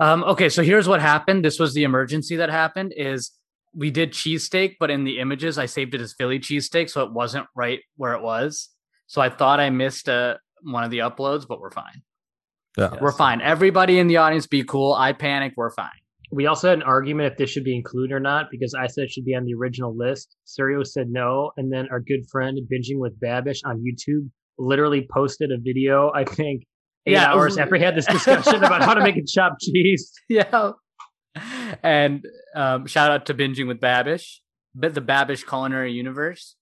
Um, okay, so here's what happened. This was the emergency that happened. Is we did cheesesteak, but in the images I saved it as Philly cheesesteak, so it wasn't right where it was. So I thought I missed uh, one of the uploads, but we're fine. Yeah. We're fine. Everybody in the audience, be cool. I panic. We're fine. We also had an argument if this should be included or not because I said it should be on the original list. Serio said no, and then our good friend binging with Babish on YouTube literally posted a video. I think eight Yeah, it was- hours after we had this discussion about how to make a chopped cheese. yeah. And um, shout out to binging with Babish, but the Babish culinary universe,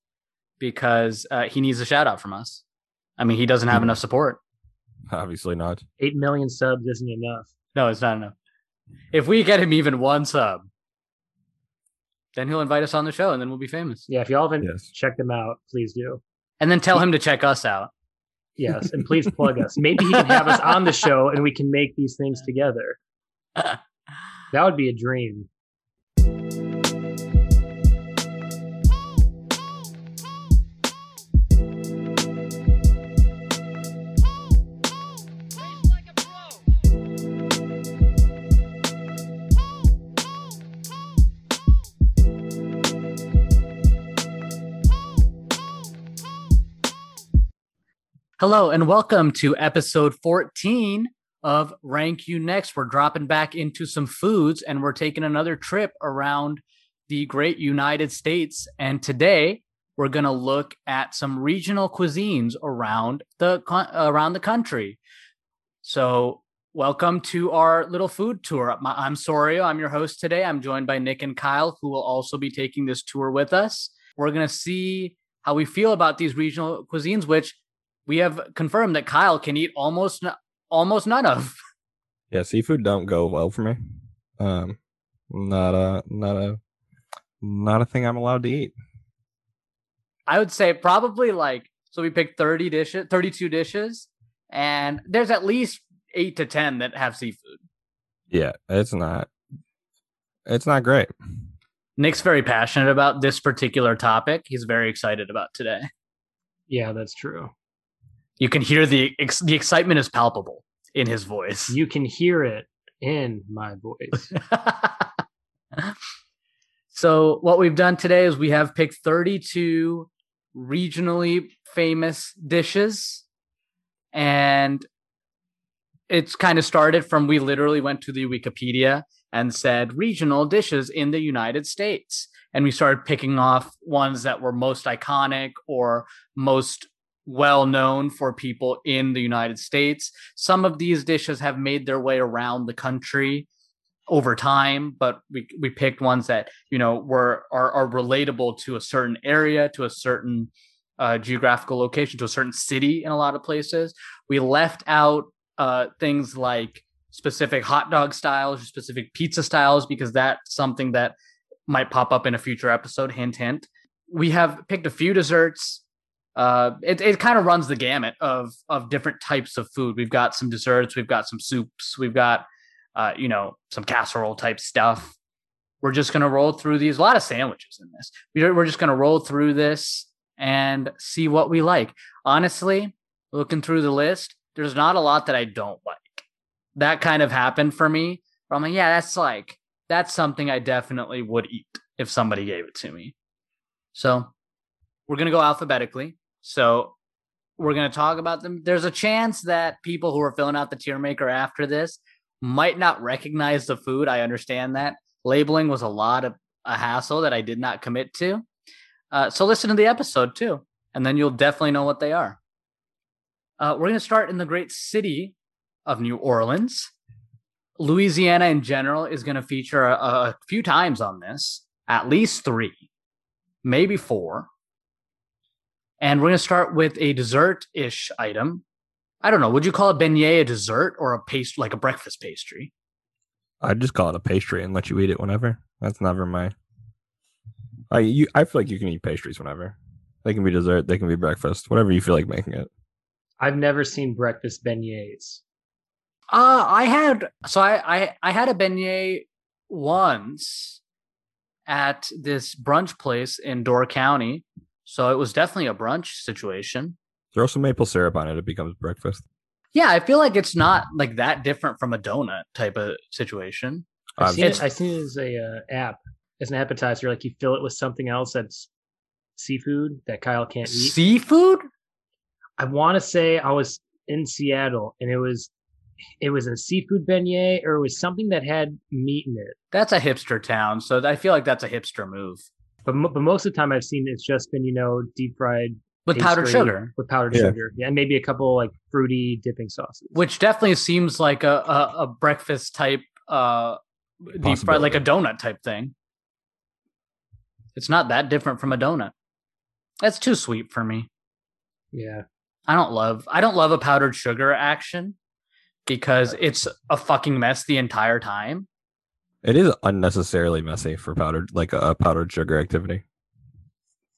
because uh, he needs a shout out from us. I mean, he doesn't have Mhm. enough support. Obviously not. Eight million subs isn't enough. No, it's not enough. If we get him even one sub, then he'll invite us on the show, and then we'll be famous. Yeah, if y'all haven't Yes. checked him out, please do. And then tell him to check us out. Yes, and please plug us. Maybe he can have us on the show and we can make these things together. That would be a dream. Hello and welcome to episode 14 of Rank You Next. We're dropping back into some foods and we're taking another trip around the great United States. And today we're going to look at some regional cuisines around the around the country. So, welcome to our little food tour. I'm Sorio. I'm your host today. I'm joined by Nick and Kyle, who will also be taking this tour with us. We're going to see how we feel about these regional cuisines, which we have confirmed that Kyle can eat almost almost none of. Yeah, seafood don't go well for me. Um, not a not a not a thing I'm allowed to eat. I would say probably like so we picked 30 dishes, 32 dishes, and there's at least 8 to 10 that have seafood. Yeah, it's not. It's not great. Nick's very passionate about this particular topic. He's very excited about today. Yeah, that's true. You can hear the ex- the excitement is palpable in his voice. You can hear it in my voice. so what we've done today is we have picked 32 regionally famous dishes and it's kind of started from we literally went to the wikipedia and said regional dishes in the united states and we started picking off ones that were most iconic or most well known for people in the united states. Some of these dishes have made their way around the country over time but we we picked ones that you know were are, are relatable to a certain area to a certain uh, geographical location to a certain city in a lot of places. We left out uh, things like specific hot dog styles or specific pizza styles because that's something that might pop up in a future episode. Hint hint. We have picked a few desserts uh, it, it kind of runs the gamut of of different types of food we've got some desserts we've got some soups we've got uh, you know, some casserole type stuff. We're just to roll through these. A lot of sandwiches in this. We're, just to roll through this and see what we like. Honestly, looking through the list, there's not a lot that I don't like. That kind of happened for me. I'm like, yeah, that's like, that's something I definitely would eat if somebody gave it to me. So we're going to go alphabetically. So we're going to talk about them. There's a chance that people who are filling out the TierMaker after this might not recognize the food. I understand that. Labeling was a lot of a hassle that I did not commit to. Uh, so listen to the episode too, and then you'll definitely know what they are. Uh, we're going to start in the great city of New Orleans. Louisiana in general is going to feature a, a few times on this, at least three, maybe four. And we're going to start with a dessert ish item I don't know. Would you call a beignet a dessert or a paste like a breakfast pastry? I'd just call it a pastry and let you eat it whenever. That's never my. I you I feel like you can eat pastries whenever. They can be dessert. They can be breakfast. Whatever you feel like making it. I've never seen breakfast beignets. Uh I had so I I, I had a beignet once at this brunch place in Door County. So it was definitely a brunch situation. Throw some maple syrup on it. It becomes breakfast. Yeah, I feel like it's not like that different from a donut type of situation. I've seen, it, I've seen it as a uh, app, as an appetizer. Like you fill it with something else that's seafood that Kyle can't eat. Seafood? I want to say I was in Seattle and it was it was a seafood beignet or it was something that had meat in it. That's a hipster town, so I feel like that's a hipster move. But mo- but most of the time I've seen it's just been you know deep fried With powdered sugar, with powdered Yeah. sugar, yeah, and maybe a couple like fruity dipping sauces. which definitely seems like a, a, a breakfast type uh deep fried like a donut type thing. It's not that different from a donut. That's too sweet for me. Yeah, I don't love I don't love a powdered sugar action because it's a fucking mess the entire time. It is unnecessarily messy for powdered, like a, powdered sugar activity.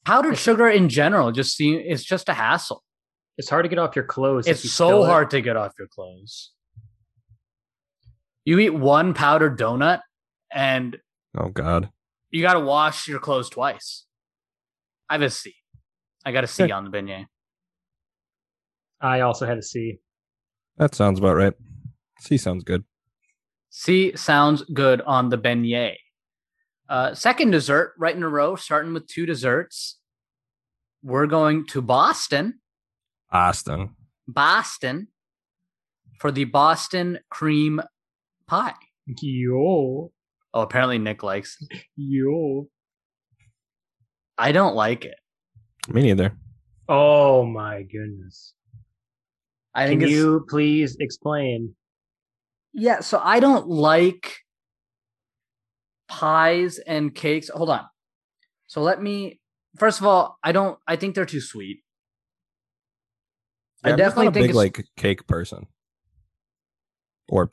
Powdered sugar in general just seem it's just a hassle. it's hard to get off your clothes. It's you so spill it. hard to get off your clothes. You eat one powdered donut and Oh God, you got to wash your clothes twice. I have a C. I got a C on the beignet. I also had a C. that sounds about right. C sounds good. C sounds good on the beignet. Uh, second dessert, right in a row, starting with two desserts. We're going to Boston, Boston. Boston, for the Boston cream pie. Yo, Oh, apparently Nick likes. it. yo. I don't like it. Me neither. Oh my goodness. I Can think you please explain? Yeah, so I don't like pies and cakes. Hold on. So let me first of all, I don't I think they're too sweet. I Yeah, I'm definitely not a think big like cake person. Or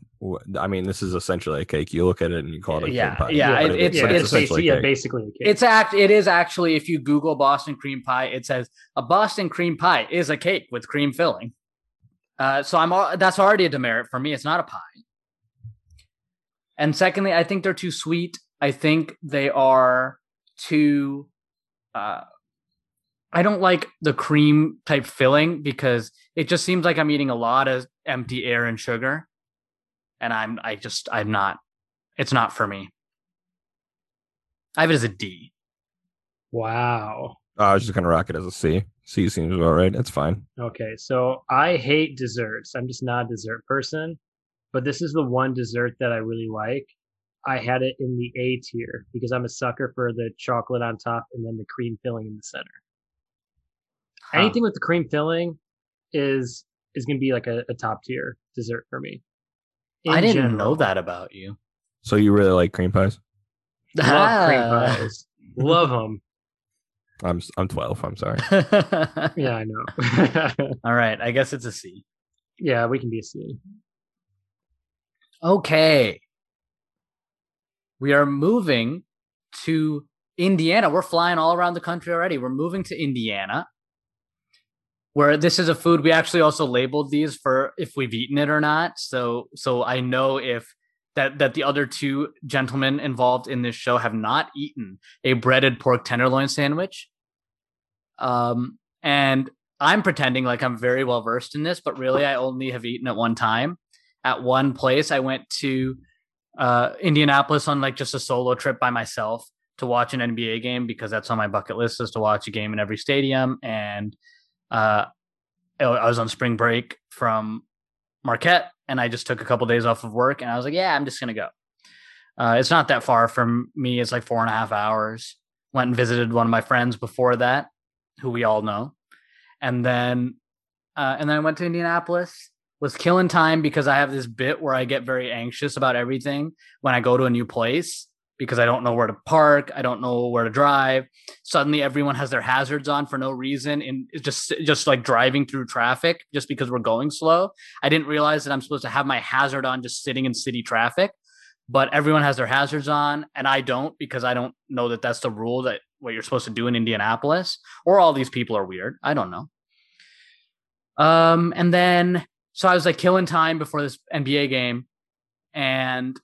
I mean, this is essentially a cake. You look at it and you call it a Yeah, cream pie. yeah, But it- it- it's- yeah, it's it's, basically, yeah, basically a cake. it's act it is actually if you Google Boston cream pie, it says a Boston cream pie is a cake with cream filling. Uh, so I'm al- that's already a demerit for me. It's not a pie. And secondly, I think they're too sweet. I think they are too. Uh, I don't like the cream type filling because it just seems like I'm eating a lot of empty air and sugar, and I'm I just I'm not. It's not for me. I have it as a D. wow. Oh, I was just gonna rock it as a C. C seems about right. It's fine. Okay, so I hate desserts. I'm just not a dessert person, but this is the one dessert that I really like. I had it in the A tier because I'm a sucker for the chocolate on top and then the cream filling in the center. Huh. Anything with the cream filling is is gonna be like a, a top tier dessert for me. I didn't general. know that about you. So you really like cream pies? Love cream Ah. pies. Love them. I'm s- I'm 12. I'm sorry. Yeah, I know. All right. I guess it's a C. yeah, we can be a C. Okay. We are moving to Indiana. We're flying all around the country already. We're moving to Indiana, where this is a food we actually also labeled these for if we've eaten it or not. So so I know if that that the other two gentlemen involved in this show have not eaten a breaded pork tenderloin sandwich. Um and I'm pretending like I'm very well versed in this, but really I only have eaten it one time at one place. I went to uh, Indianapolis on like just a solo trip by myself to watch an NBA game because that's on my bucket list is to watch a game in every stadium. And uh, I was on spring break from Marquette, and I just took a couple days off of work, and I was like, yeah, I'm just gonna go. Uh, it's not that far from me. It's like four and a half hours. Went and visited one of my friends before that, who we all know, and then uh, and then I went to Indianapolis was killing time because I have this bit where I get very anxious about everything when I go to a new place because I don't know where to park, I don't know where to drive. Suddenly everyone has their hazards on for no reason and it's just just like driving through traffic just because we're going slow. I didn't realize that I'm supposed to have my hazard on just sitting in city traffic, but everyone has their hazards on and I don't because I don't know that that's the rule that what you're supposed to do in Indianapolis or all these people are weird. I don't know. Um and then so I was like killing time before this NBA game, and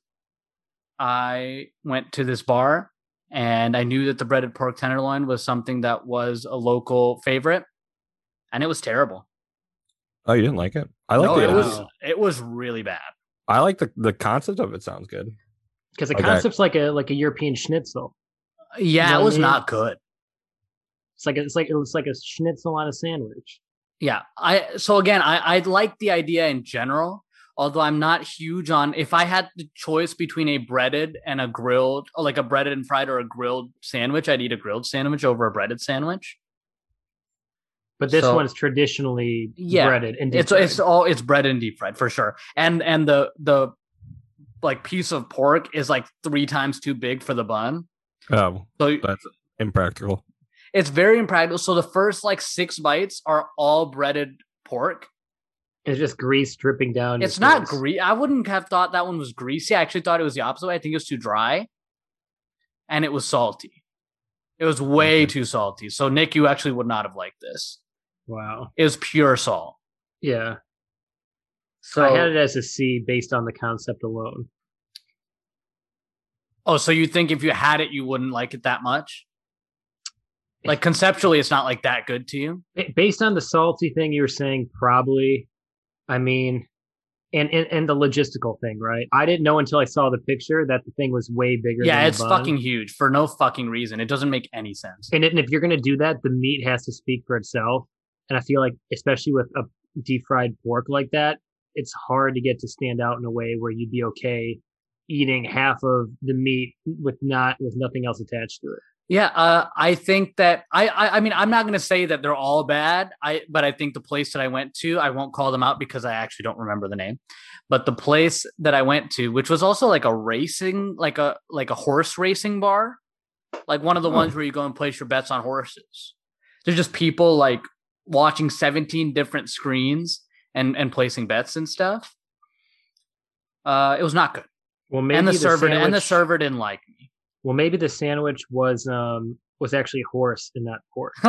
I went to this bar, and I knew that the breaded pork tenderloin was something that was a local favorite, and it was terrible. Oh, you didn't like it? I like no, the it Wow. was it was really bad. I like the the concept of it. Sounds good. Because the Okay. concept's like a like a European schnitzel. Yeah, know it was I mean? not good. It's like it's like it was like a schnitzel on a sandwich. Yeah, I so again, I I like the idea in general, although I'm not huge on if I had the choice between a breaded and a grilled, or like a breaded and fried or a grilled sandwich, I'd eat a grilled sandwich over a breaded sandwich. But this So- one's traditionally Yeah, breaded and deep It's it's all it's breaded and deep fried for sure, and and the the like piece of pork is like three times too big for the bun, Oh, so that's impractical. It's very impractical. So the first like six bites are all breaded pork. It's just grease dripping down. It's not face. greasy. I wouldn't have thought that one was greasy. I actually thought it was the opposite way. I think it was too dry, and it was salty. It was way too salty. So Nick, you actually would not have liked this. Wow. It was pure salt. Yeah. So I had it as a C based on the concept alone. oh, so you think if you had it, you wouldn't like it that much? Like conceptually, it's not like that good to you. Based on the salty thing you were saying, probably. I mean, and, and and the logistical thing, right? I didn't know until I saw the picture that the thing was way bigger. Yeah, than the it's fucking huge for no fucking reason. It doesn't make any sense. And, and if you're gonna do that, the meat has to speak for itself. And I feel like, especially with a deep fried pork like that, it's hard to get to stand out in a way where you'd be okay eating half of the meat with not with nothing else attached to it. Yeah, uh, I think that I, I I mean I'm not gonna say that they're all bad. I but I think the place that I went to, I won't call them out because I actually don't remember the name. But the place that I went to, which was also like a racing, like a like a horse racing bar, like one of the Oh. ones where you go and place your bets on horses. There's just people like watching 17 different screens and and placing bets and stuff. Uh, it was not good, Well, maybe and the, server and the server didn't like me. Well, maybe the sandwich was um was actually horse and not pork.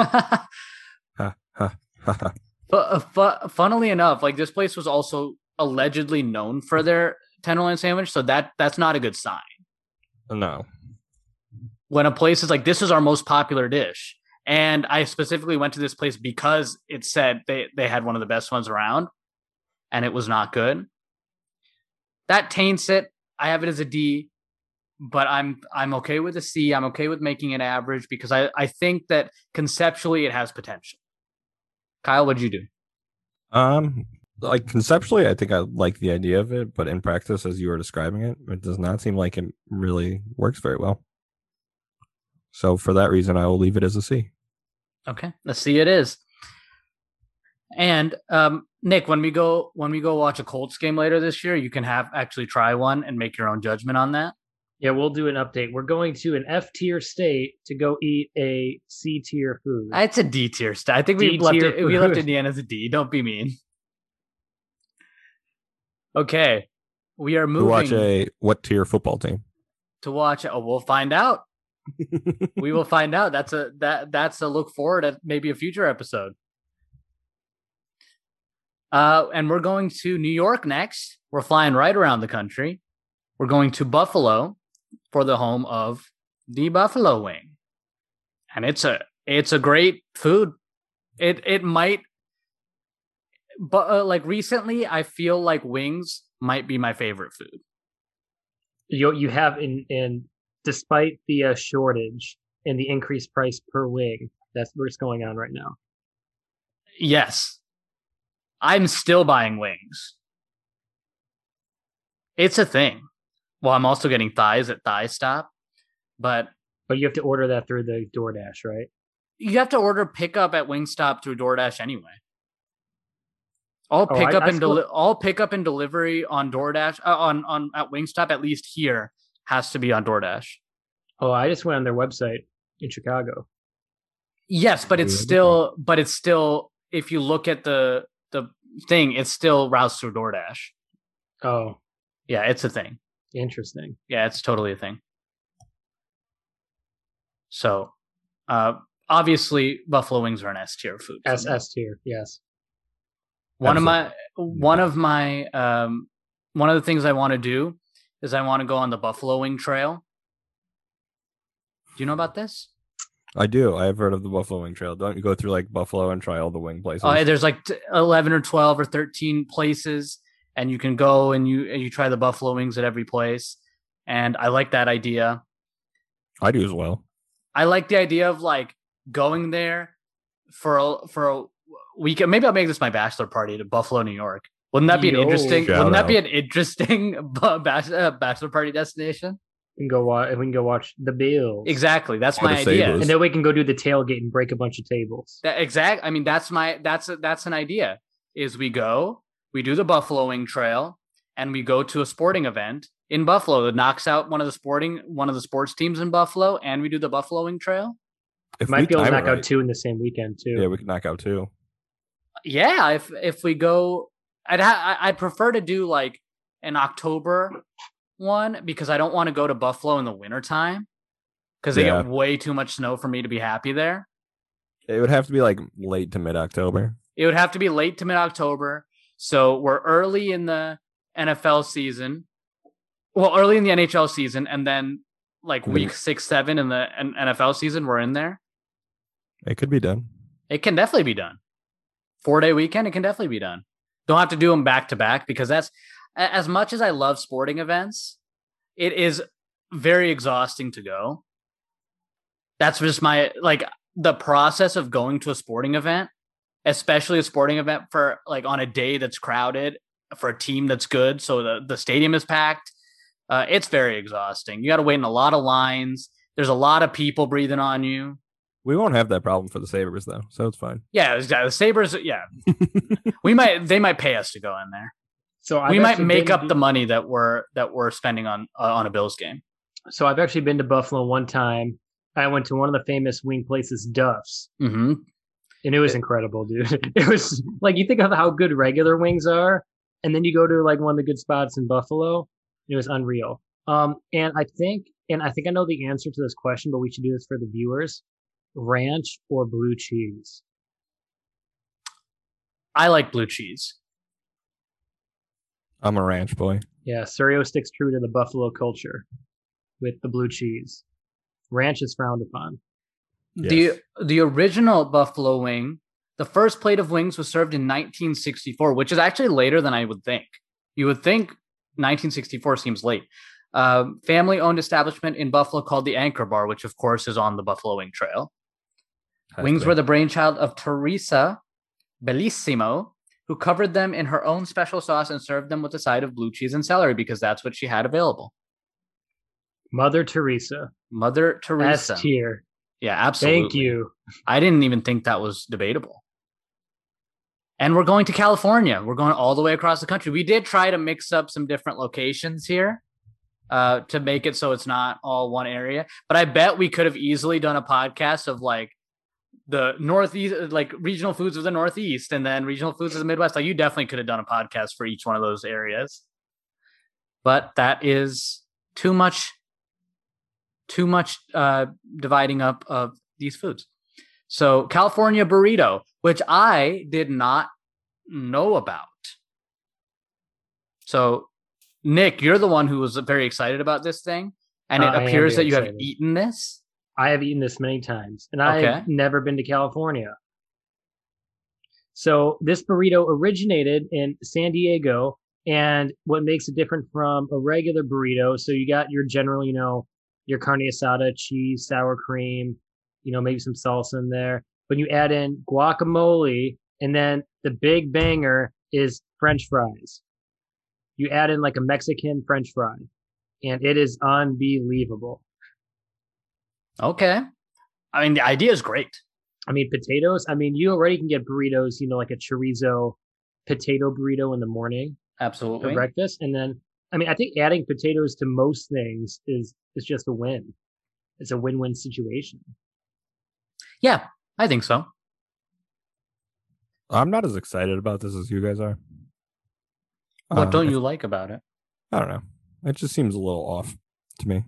But uh, fu- funnily enough, like this place was also allegedly known for their tenderloin sandwich, so that that's not a good sign. no. When a place is like, "This is our most popular dish," and I specifically went to this place because it said they they had one of the best ones around, and it was not good. That taints it. I have it as a D, but I'm I'm okay with a C. I'm okay with making it average because I I think that conceptually it has potential. Kyle, what'd you do? Um, like conceptually, I think I like the idea of it, but in practice, as you were describing it, it does not seem like it really works very well. So for that reason, I will leave it as a C. Okay, let's see. It is. And um, Nick, when we go when we go watch a Colts game later this year, you can have actually try one and make your own judgment on that. Yeah, we'll do an update. We're going to an F tier state to go eat a C tier food. It's a D tier. state. I think we left D-tier it. We left. Indiana as a D. Don't be mean. Okay, we are moving. To watch a what tier football team? to watch. Oh, we'll find out. we will find out. That's a that that's a look forward at maybe a future episode. Uh, and we're going to New York next. We're flying right around the country. We're going to Buffalo for the home of the Buffalo Wing, and it's a it's a great food. It it might, but uh, like recently, I feel like wings might be my favorite food. you you have in in despite the uh, shortage and the increased price per wing, that's what's going on right now. Yes. I'm still buying wings. It's a thing. Well, I'm also getting thighs at Thighstop, but But you have to order that through the DoorDash, right? you have to order pickup at Wingstop through DoorDash anyway. All Oh, pickup I and deli- all pickup and delivery on DoorDash uh, on on at Wingstop at least here has to be on DoorDash. Oh, I just went on their website in Chicago. Yes, but it's still but it's still if you look at the the thing, it's still routes through DoorDash. Oh, Yeah, it's a thing. Interesting. Yeah, it's totally a thing. So, uh, obviously, buffalo wings are an S tier food. for S. S tier, yes. One of my one of my um one of the things I want to do is I want to go on the buffalo wing trail. Do you know about this? I do. I have heard of the Buffalo Wing Trail. Don't you go through like Buffalo and try all the wing places? Uh, there's like t- 11 or 12 or 13 places, and you can go and you and you try the buffalo wings at every place. And I like that idea. I do as well. I like the idea of like going there for a, for a weekend. Maybe I'll make this my bachelor party to Buffalo, New York. Wouldn't that be an Yo. interesting? Wouldn't that be an interesting bu- bach- uh, bachelor party destination? We can go watch. We can go watch the Bills. Exactly. That's Or my idea. Sabres. And then we can go do the tailgate and break a bunch of tables. That exact. I mean, that's my that's that's an idea. Is we go, we do the Buffalo Wing Trail, and we go to a sporting event in Buffalo that knocks out one of the sporting one of the sports teams in Buffalo, and we do the Buffalo Wing Trail. If Might be able to time it knock out right- two in the same weekend too. Yeah, we could knock out two. Yeah, if if we go, I'd ha- I- I'd prefer to do like an October one because I don't want to go to Buffalo in the wintertime because they Yeah. get way too much snow for me to be happy there. It would have to be like late to mid October. It would have to be late to mid October. So we're early in the NFL season. Well, early in the NHL season, and then like week mm-hmm. six, seven in the NFL season, we're in there. It could be done. It can definitely be done. Four day weekend, it can definitely be done. Don't have to do them back to back because that's as much as I love sporting events, it is very exhausting to go. That's just my like the process of going to a sporting event, especially a sporting event for like on a day that's crowded for a team that's good. So the, the stadium is packed. Uh, it's very exhausting. You got to wait in a lot of lines. There's a lot of people breathing on you. We won't have that problem for the Sabres though, so it's fine. Yeah. The Sabres, yeah. we might they might pay us to go in there. So I've we might make up to- the money that we're that we're spending on uh, on a Bills game. So I've actually been to Buffalo one time. I went to one of the famous wing places, Duff's, hmm and it was incredible, dude. It was like you think of how good regular wings are, and then you go to like one of the good spots in Buffalo. It was unreal. Um, and I think, and I think I know the answer to this question, but we should do this for the viewers: ranch or blue cheese. I like blue cheese. I'm a ranch boy. Yeah, Surio sticks true to the Buffalo culture with the blue cheese. Ranch is frowned upon. Yes. The the original buffalo wing, the first plate of wings was served in 1964, which is actually later than I would think. You would think 1964 seems late. Um, family owned establishment in Buffalo called the Anchor Bar, which of course is on the Buffalo Wing Trail. Has Wings to. were the brainchild of Teresa Bellissimo, who covered them in her own special sauce and served them with a side of blue cheese and celery because that's what she had available. Mother Teresa, Mother S Teresa. tier. Yeah, absolutely. Thank you. I didn't even think that was debatable. And we're going to California. We're going all the way across the country. We did try to mix up some different locations here uh, to make it so it's not all one area. But I bet we could have easily done a podcast of like the Northeast, like regional foods of the Northeast and then regional foods of the Midwest. Like you definitely could have done a podcast for each one of those areas. But that is too much, too much uh, dividing up of these foods. So California burrito, which I did not know about. So Nick, you're the one who was very excited about this thing, and it Uh, appears that you have eaten this. I have eaten this many times, and Okay. I've never been to California. So this burrito originated in San Diego, and what makes it different from a regular burrito? So you got your general, you know, your carne asada, cheese, sour cream, you know, maybe some salsa in there, but you add in guacamole, and then the big banger is French fries. You add in like a Mexican French fry, and it is unbelievable. Okay. I mean, the idea is great. I mean, potatoes. I mean, you already can get burritos, you know, like a chorizo potato burrito in the morning Absolutely. for breakfast. And then, I mean, I think adding potatoes to most things is is just a win. It's a win-win situation. Yeah, I think so. I'm not as excited about this as you guys are. What Um, don't I- you like about it? I don't know. It just seems a little off to me.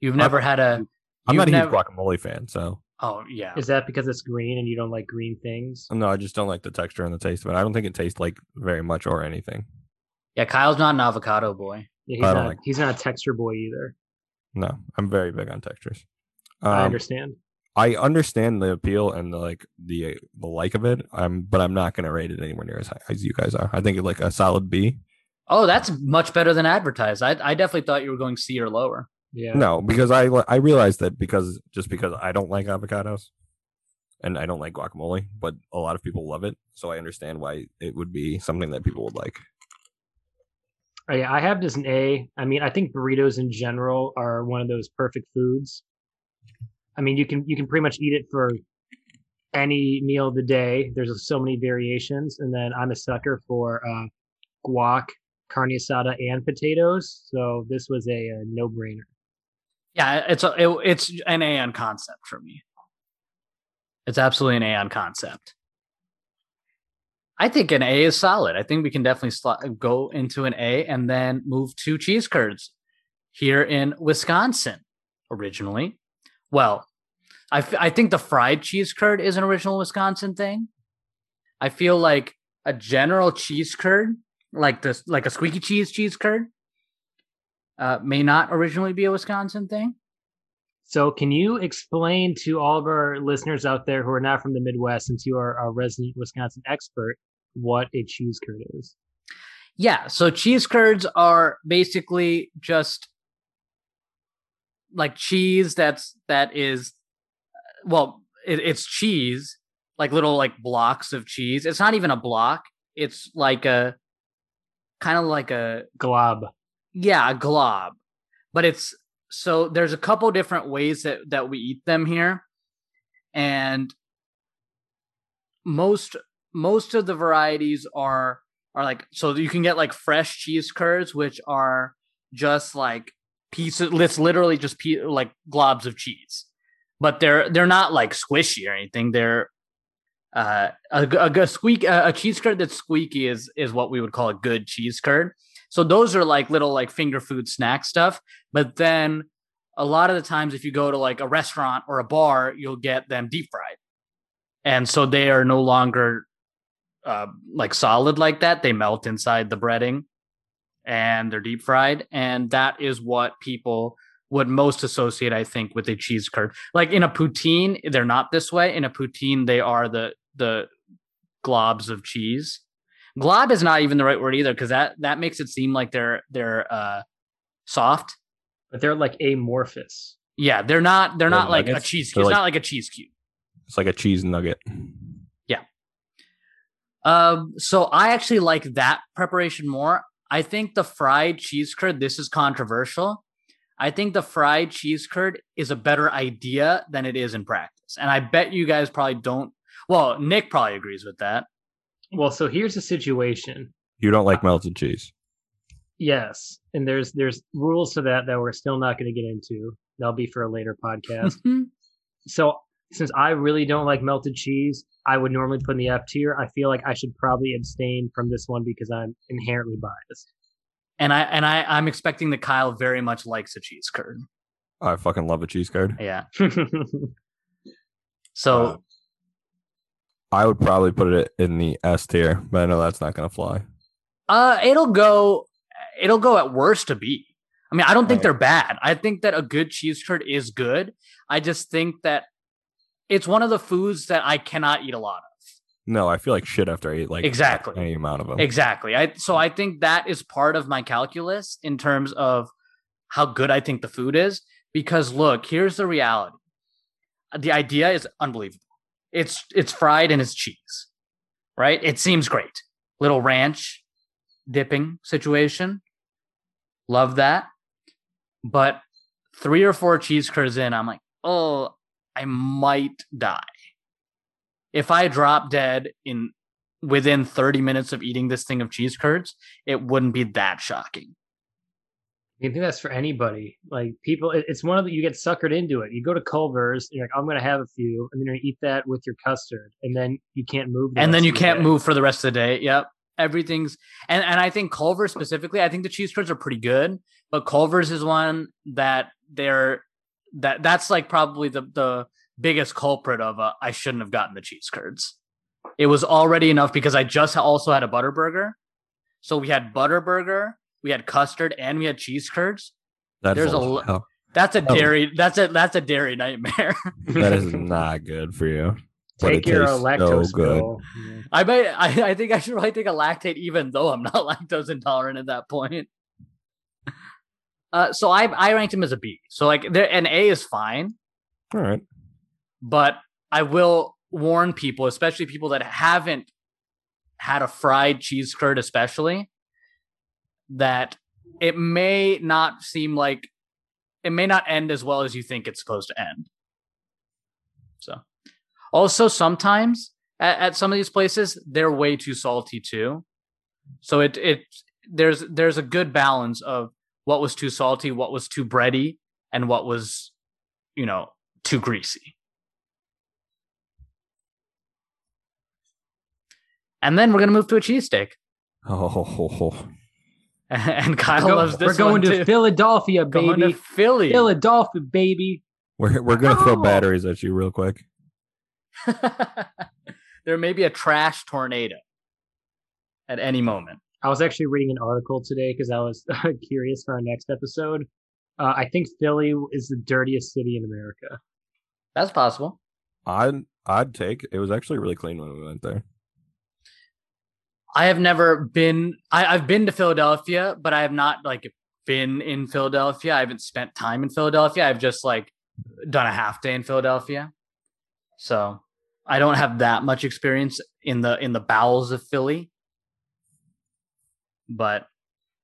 You've never had a. I'm not a never- huge guacamole fan, so Oh yeah. Is that because it's green and you don't like green things? no, I just don't like the texture and the taste of it. I don't think it tastes like very much or anything. Yeah, Kyle's not an avocado boy. Yeah, he's don't like- He's not a texture boy either. No, I'm very big on textures. I Um, understand. I understand the appeal and the like the the like of it. Um, but I'm not gonna rate it anywhere near as high as you guys are. I think it like a solid B. Oh, that's much better than advertised. I I definitely thought you were going C or lower. Yeah. No, because I I realized that because just because I don't like avocados, and I don't like guacamole, but a lot of people love it, so I understand why it would be something that people would like. Oh, yeah, I have this an A. I mean, I think burritos in general are one of those perfect foods. I mean, you can you can pretty much eat it for any meal of the day. There's so many variations, and then I'm a sucker for uh, guac, carne asada, and potatoes. So this was a, a no brainer. Yeah, it's a it, it's an A on concept for me. It's absolutely an A on concept. I think an A is solid. I think we can definitely slot, go into an A and then move to cheese curds here in Wisconsin originally. Well, I, f- I think the fried cheese curd is an original Wisconsin thing. I feel like a general cheese curd, like this, like a squeaky cheese cheese curd, uh, may not originally be a Wisconsin thing. So, can you explain to all of our listeners out there who are not from the Midwest, since you are a resident Wisconsin expert, what a cheese curd is? Yeah, so cheese curds are basically just like cheese that's that is well, it, it's cheese, like little like blocks of cheese. It's not even a block. It's like a kind of like a Glob. yeah, a glob. But it's so there's a couple different ways that that we eat them here. And most most of the varieties are are like so you can get like fresh cheese curds which are just like pieces it's literally just pe- like globs of cheese. But they're they're not like squishy or anything. They're uh, a, a, a squeak a, a cheese curd that's squeaky is is what we would call a good cheese curd. So those are like little like finger food snack stuff. But then a lot of the times, if you go to like a restaurant or a bar, you'll get them deep fried, and so they are no longer uh, like solid like that. They melt inside the breading, and they're deep fried, and that is what people would most associate, I think, with a cheese curd. Like in a poutine, they're not this way. In a poutine, they are the the globs of cheese. Glob is not even the right word either because that that makes it seem like they're they're uh soft. But they're like amorphous. Yeah, they're not they're They're not like a cheese They're cube. It's not like a cheese cube. It's like a cheese nugget. Yeah um, so I actually like that preparation more. I think the fried cheese curd, this is controversial. I think the fried cheese curd is a better idea than it is in practice. And I bet you guys probably don't. Well, Nick probably agrees with that. Well, so here's the situation. You don't like melted cheese. Yes, and there's there's rules to that that we're still not going to get into. That'll be for a later podcast. so since I really don't like melted cheese, I would normally put in the F tier. I feel like I should probably abstain from this one because I'm inherently biased. and I and I I'm expecting that Kyle very much likes a cheese curd. I fucking love a cheese curd. Yeah. So Uh, I would probably put it in the S tier, but I know that's not gonna fly. Uh, it'll go. It'll go at worst to B. I mean, I don't think Right. they're bad. I think that a good cheese curd is good. I just think that it's one of the foods that I cannot eat a lot of. No, I feel like shit after I eat like Exactly. any amount of them. Exactly. I so I think that is part of my calculus in terms of how good I think the food is. Because look, here's the reality. The idea is unbelievable. It's it's fried and it's cheese. Right? It seems great. Little ranch dipping situation. Love that. But three or four cheese curds in, I'm like, oh, I might die. If I drop dead in within 30 minutes of eating this thing of cheese curds, it wouldn't be that shocking. I think that's for anybody. Like people, it- it's one of the you get suckered into it. You go to Culver's, you're like, I'm gonna have a few, and then you eat that with your custard, and then you can't move. the and then you the can't day. move for the rest of the day. Yep. Everything's and, and I think Culver's specifically, I think the cheese curds are pretty good, but Culver's is one that they're that that's like probably the the biggest culprit of uh, I shouldn't have gotten the cheese curds. It was already enough because I just also had a butter burger. So we had butter burger, we had custard, and we had cheese curds. That's there's a lo- lo- hell. That's a Oh. dairy. That's a that's a dairy nightmare. That is not good for you. Take your tastes so good. pill. Yeah. I might. I, I think I should probably take a Lactaid, even though I'm not lactose intolerant at that point. Uh, so I I ranked him as a B. So like, there, an A is fine, All right. but I will warn people, especially people that haven't had a fried cheese curd, especially that it may not seem like it may not end as well as you think it's supposed to end. So, also sometimes at, at some of these places they're way too salty too. So it it there's there's a good balance of what was too salty, what was too bready, and what was you know too greasy. And then we're gonna move to a cheesesteak. Oh, And Kyle Go- loves this we're going one to too. Philadelphia, Going to baby. Philly. Philadelphia, baby. we're we're gonna throw batteries at you real quick. there may be a trash tornado at any moment. I was actually reading an article today because I was curious for our next episode. Uh, I think Philly is the dirtiest city in America. That's possible. I'd I'd take. It was actually really clean when we went there. I have never been. I, I've been to Philadelphia, but I have not like been in Philadelphia. I haven't spent time in Philadelphia. I've just like done a half day in Philadelphia, so I don't have that much experience in the in the bowels of Philly. But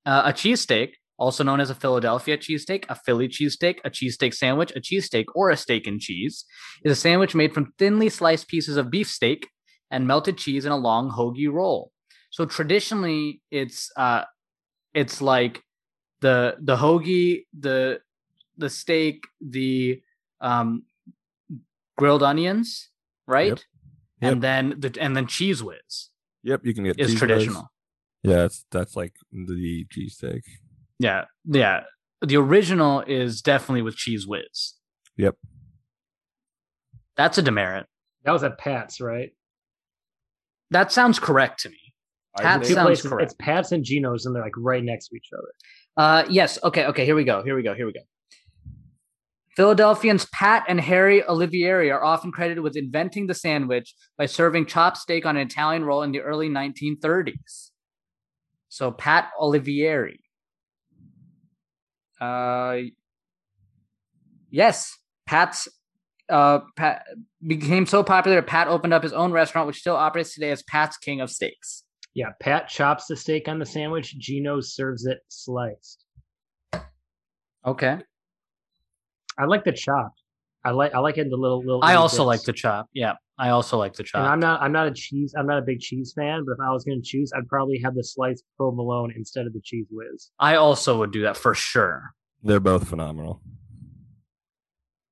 uh, a cheesesteak, also known as a Philadelphia cheesesteak, a Philly cheesesteak, a cheesesteak sandwich, a cheesesteak, or a steak and cheese, is a sandwich made from thinly sliced pieces of beef steak and melted cheese in a long hoagie roll. So traditionally, it's uh, it's like the the hoagie, the the steak, the um, grilled onions, right? Yep. Yep. And then the and then Cheez Whiz Yep, you can get is Cheez Whiz. traditional. Yeah, that's that's like the cheesesteak. Yeah, yeah. The original is definitely with Cheez Whiz. Yep. That's a demerit. That was at Pat's, right? That sounds correct to me. Pat Two sounds places. correct. It's Pat's and Geno's, and they're like right next to each other. Uh, yes. Okay. Okay. Here we go. Here we go. Here we go. Philadelphians Pat and Harry Olivieri are often credited with inventing the sandwich by serving chopped steak on an Italian roll in the early 1930s. So Pat Olivieri. Uh, yes, Pat's uh Pat became so popular Pat opened up his own restaurant, which still operates today as Pat's King of Steaks. Yeah, Pat chops the steak on the sandwich. Geno serves it sliced. Okay. I like the chop. I like I like it in the little little. I also bits. like the chop. Yeah, I also like the chop. And I'm not I'm not a cheese I'm not a big cheese fan, but if I was going to choose, I'd probably have the sliced provolone instead of the Cheez Whiz. I also would do that for sure. They're both phenomenal.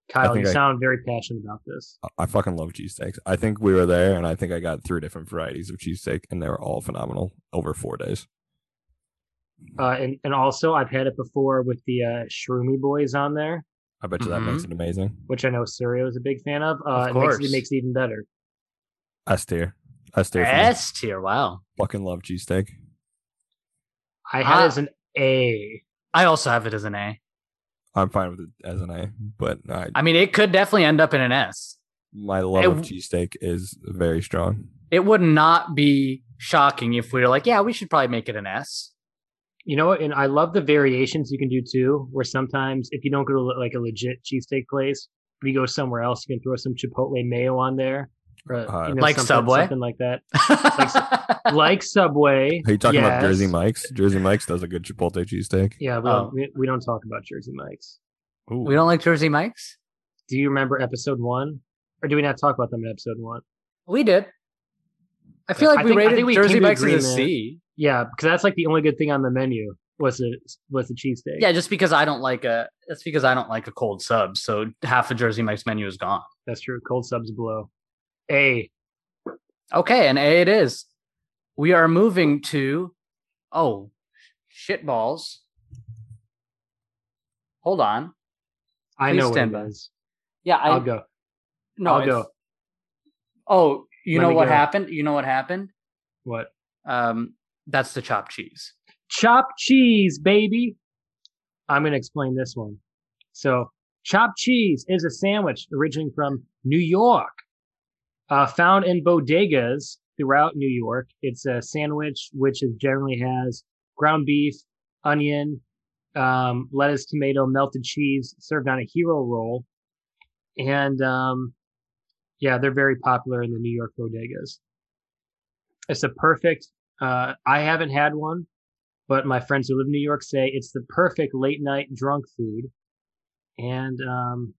Kyle, you I- sound very passionate about this. I- I fucking love cheesesteaks. I think we were there, and I think I got three different varieties of cheesesteak, and they were all phenomenal over four days. Uh, and and also I've had it before with the uh, Shroomy Boys on there, I bet you that makes it amazing. which I know Surio is a big fan of. Uh, Of it makes, course. it makes it even better. S tier, S tier. S tier. Wow. Fucking love cheesesteak. I had it as an A. I also have it as an A. I'm fine with it as an A, but I, I mean, it could definitely end up in an S. my love It of w- cheesesteak is very strong. It would not be shocking if we were like, yeah, we should probably make it an S. You know? And I love the variations you can do too. Where sometimes if you don't go to like a legit cheesesteak place, if you go somewhere else, you can throw some chipotle mayo on there, or, Uh, you know, Like something, Subway? something like that. like Subway. Are you talking about Jersey. Mike's? Jersey Mike's does a good chipotle cheesesteak. Yeah, we, Oh. don't, we, we don't talk about Jersey Mike's. Ooh. we don't like Jersey Mike's. Do you remember episode one, or do we not talk about them in episode one? We did. I feel I like we think- I rated think we Jersey came to Mike's as a. C. Yeah, because that's like the only good thing on the menu was the was the cheesesteak. Yeah, just because I don't like a. That's because I don't like a cold sub. So half of Jersey Mike's menu is gone. that's true. Cold subs below. A. Okay, and A it is. We are moving to oh shit balls. Hold on. I Please know what stand it by. is. Yeah, I I'll go. no I'll go. Oh, you Let know what go. happened? You know what happened? What? Um that's the chopped cheese. Chopped cheese, baby. I'm gonna explain this one. So, chopped cheese is a sandwich originating from New York, uh, found in bodegas throughout New York. It's a sandwich which is generally has ground beef, onion, um, lettuce, tomato, melted cheese served on a hero roll. And um, yeah, they're very popular in the New York bodegas. It's a perfect, uh, I haven't had one, but my friends who live in New York say it's the perfect late night drunk food. And um,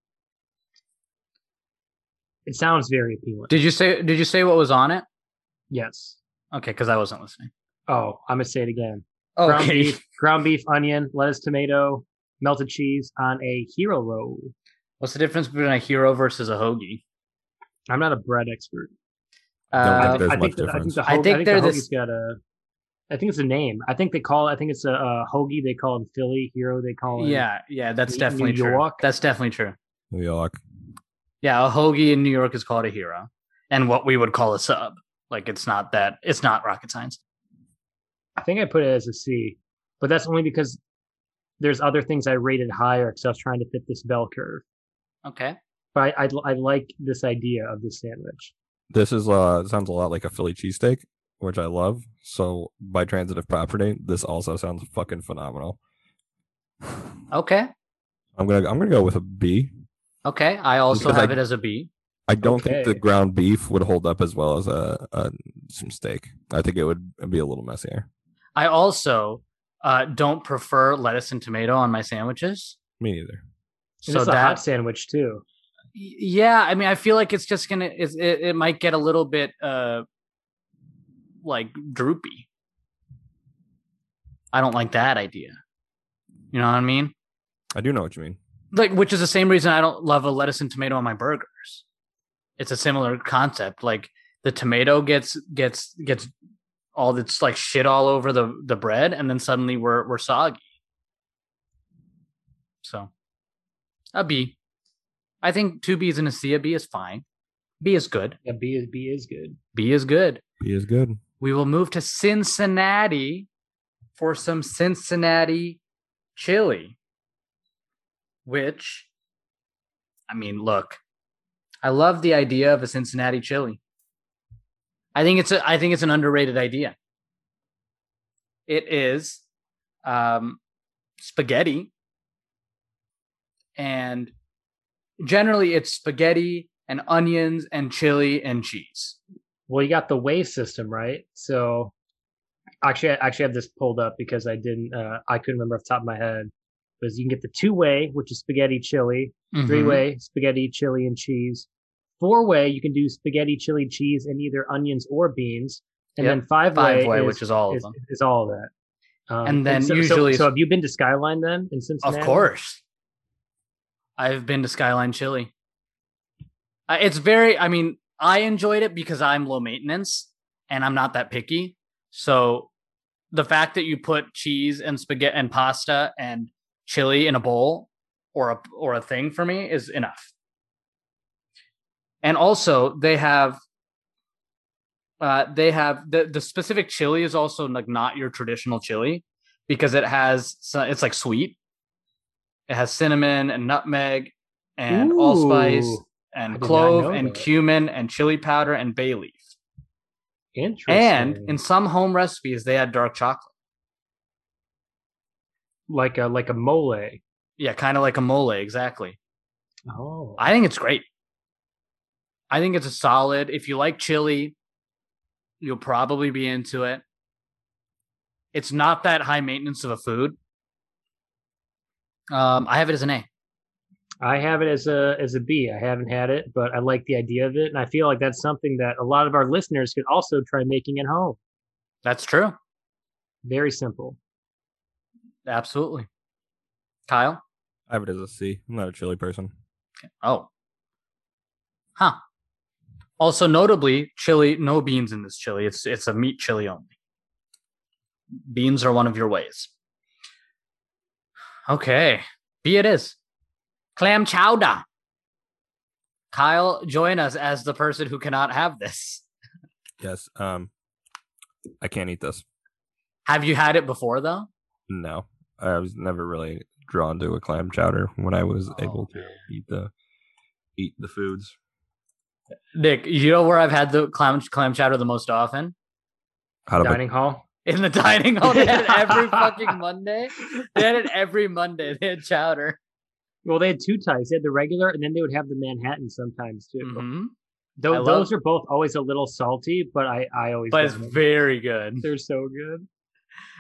it sounds very appealing. Did you say? Did you say what was on it? Yes. Okay, because I wasn't listening. Oh, I'm gonna say it again. Ground Okay. beef, ground beef, onion, lettuce, tomato, melted cheese on a hero roll. What's the difference between a hero versus a hoagie? I'm not a bread expert. Don't Uh, think there's I think, the, I think difference. the I hoagie, I think think, they're the this- hoagie's got a. I think it's a name. I think they call it. I think it's a, a hoagie. They call it Philly hero. They call it. yeah, yeah, that's New- definitely New true. York? That's definitely true. New York. Yeah, a hoagie in New York is called a hero, and what we would call a sub. Like it's not that. It's not rocket science. I think I put it as a C, but that's only because there's other things I rated higher because I was trying to fit this bell curve. Okay. But I, I, I like this idea of this sandwich. This is uh sounds a lot like a Philly cheesesteak, which I love. So by transitive property, this also sounds fucking phenomenal. Okay. I'm gonna I'm gonna go with a B. Okay. I also Because I- have it as a B. I don't think the ground beef would hold up as well as a, a some steak. I think it would be a little messier. I also uh, don't prefer lettuce and tomato on my sandwiches. Me neither. So it's a hot that, sandwich too. yeah, I mean, I feel like it's just gonna, it, it, it might get a little bit, uh, like droopy. I don't like that idea. You know what I mean? I do know what you mean. Like, which is the same reason I don't love a lettuce and tomato on my burgers. It's a similar concept. Like the tomato gets gets gets all this like shit all over the the bread, and then suddenly we're we're soggy. So, a B. I think two B's and a C. A B is fine. B is good. Yeah, B is B is good. B is good. B is good. We will move to Cincinnati for some Cincinnati chili. Which, I mean, look, I love the idea of a Cincinnati chili. I think it's a, I think it's an underrated idea. It is um, spaghetti, and generally it's spaghetti and onions and chili and cheese. Well, you got the way system, right? So actually, I actually have this pulled up because I didn't, uh, I couldn't remember off the top of my head. Because you can get the two way, which is spaghetti chili, Mhm. three way spaghetti chili and cheese, four way you can do spaghetti chili cheese and either onions or beans, and Yep. then five way, which is all of is, them. is all of that. Um, And then so, so- usually- so, have you been to Skyline then in Cincinnati? Of course. I've been to Skyline Chili. Uh, it's very, I mean, I enjoyed it because I'm low maintenance and I'm not that picky. So the fact that you put cheese and spaghetti and pasta and chili in a bowl or a or a thing for me is enough. And also they have uh they have the the specific chili is also like not your traditional chili because it has it's like sweet. It has cinnamon and nutmeg and allspice Ooh, I and clove and that. cumin and chili powder and bay leaf. Interesting. And in some home recipes, they add dark chocolate. Like a like a mole. Yeah, kind of like a mole, exactly. Oh, I think it's great. I think it's a solid. If you like chili, you'll probably be into it. It's not that high maintenance of a food. Um, I have it as an A. I have it as a as a B. I haven't had it, but I like the idea of it, and I feel like that's something that a lot of our listeners could also try making at home. That's true. Very simple. Absolutely. Kyle? I have it as a C. I'm not a chili person. Oh. Huh. Also notably, chili, no beans in this chili. It's it's a meat chili only. Beans are one of your ways. Okay. B it is. Clam chowder. Kyle, join us as the person who cannot have this. Yes. Um, I can't eat this. Have you had it before though? No, I was never really drawn to a clam chowder when I was able to eat the eat the foods. Nick, you know where I've had the clam clam chowder the most often? How about Dining hall. In the dining hall. They had it every fucking Monday. They had it every Monday. They had chowder. Well, they had two types. They had the regular, and then they would have the Manhattan sometimes too. Mhm. Tho- I love- those are both always a little salty, but I I always But it's love very good. they're so good.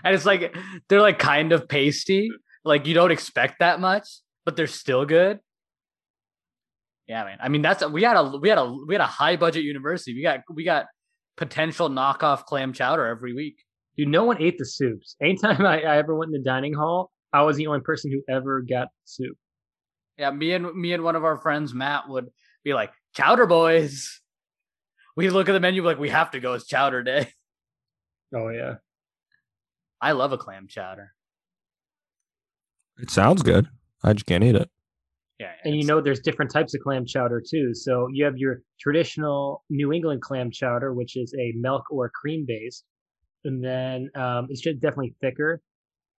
And it's like they're like kind of pasty. Like you don't expect that much, but they're still good. Yeah, man. I mean, that's we had a we had a we had a high budget university. We got we got potential knockoff clam chowder every week. Dude, no one ate the soups. Anytime I, I ever went in the dining hall, I was the only person who ever got soup. Yeah, me and me and one of our friends, Matt, would be like, "Chowder boys." We look at the menu like we have to go. It's chowder day. Oh yeah. I love a clam chowder. it sounds good. I just can't eat it. Yeah, And you know, there's different types of clam chowder too. So you have your traditional New England clam chowder, which is a milk or cream based, and then um, it's just definitely thicker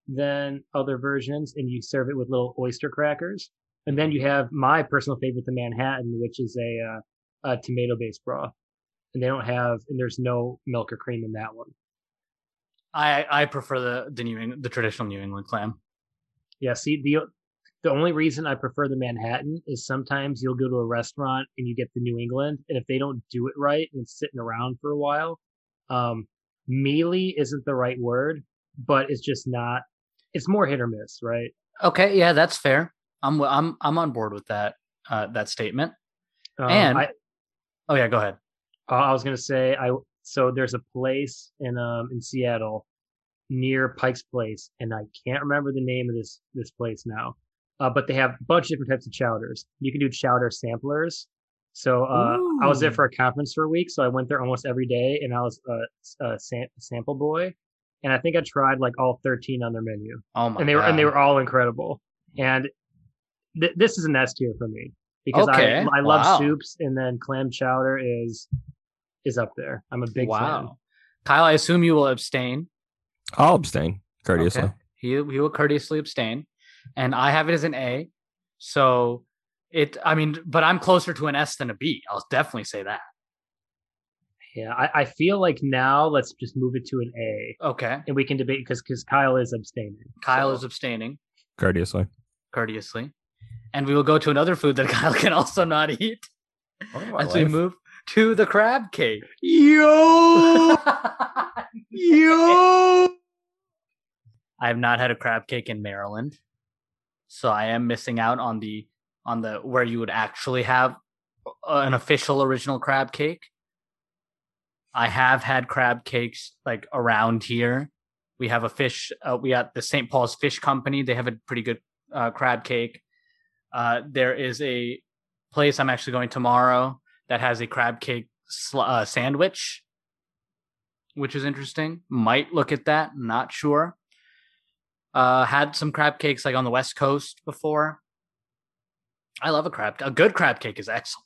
than other versions, and you serve it with little oyster crackers. And then you have my personal favorite, the Manhattan, which is a, uh, a tomato based broth, and they don't have, and there's no milk or cream in that one. I I prefer the the New England, the traditional New England clam. Yeah, see the the only reason I prefer the Manhattan is sometimes you'll go to a restaurant and you get the New England, and if they don't do it right and it's sitting around for a while, um, mealy isn't the right word, but it's just not. It's more hit or miss, right? Okay, yeah, that's fair. I'm I'm I'm on board with that uh, that statement. Um, And- I, Oh yeah, go ahead. uh, I was gonna say I so there's a place in um in Seattle near Pike's Place, and I can't remember the name of this this place now. Uh, but they have a bunch of different types of chowders. You can do chowder samplers. So uh, I was there for a conference for a week, so I went there almost every day, and I was a, a sam- sample boy. And I think I tried like all 13 on their menu, Oh my and they were and they were all incredible. And th- this is an S tier for me because Okay, I I love wow. soups, and then clam chowder is is up there. I'm a big fan. wow. Kyle, I assume you will abstain. I'll abstain courteously. Okay. He he will courteously abstain, and I have it as an A. So it, I mean, but I'm closer to an S than a B. I'll definitely say that. Yeah, I, I feel like now let's just move it to an A, Okay. and we can debate because because Kyle is abstaining. Kyle so- is abstaining Courteously. courteously, and we will go to another food that Kyle can also not eat oh, as we move to the crab cake. Yo, yo. I have not had a crab cake in Maryland, so I am missing out on the on the where you would actually have an official original crab cake. I have had crab cakes like around here. We have a fish. Uh, we at the St. Paul's Fish Company. They have a pretty good uh, crab cake. Uh, there is a place I'm actually going tomorrow that has a crab cake sl- uh, sandwich, which is interesting. Might look at that. Not sure. Uh, had some crab cakes like on the West Coast before. I love a crab. A good crab cake is excellent.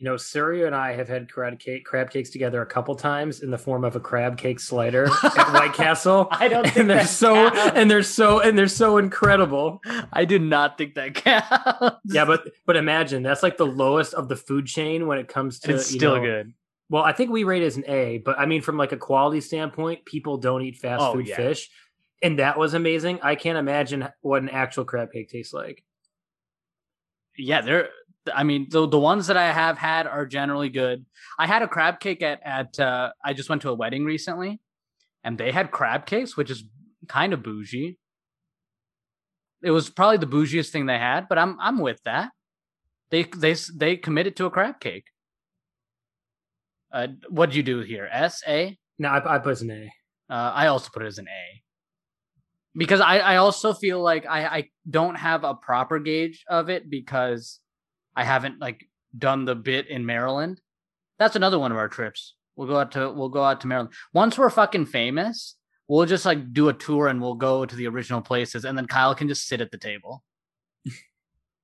You know, Surya and I have had crab cake crab cakes together a couple times in the form of a crab cake slider at White Castle. I don't think and they're so counts. and they're so and they're so incredible. I do not think that counts. Yeah, but but imagine that's like the lowest of the food chain when it comes to it's still know- good. Well, I think we rate it as an A, but I mean from like a quality standpoint, people don't eat fast Oh, food yeah. fish. And that was amazing. I can't imagine what an actual crab cake tastes like. Yeah, they're. I mean, the the ones that I have had are generally good. I had a crab cake at at. Uh, I just went to a wedding recently, and they had crab cakes, which is kind of bougie. It was probably the bougiest thing they had, but I'm I'm with that. They they they committed to a crab cake. Uh, what'd you do here? S A. No, I, I put it as an A. Uh, I also put it as an A because I, I also feel like I, I don't have a proper gauge of it because I haven't like done the bit in Maryland. That's another one of our trips. We'll go out to we'll go out to Maryland once we're fucking famous. We'll just like do a tour and we'll go to the original places, and then Kyle can just sit at the table.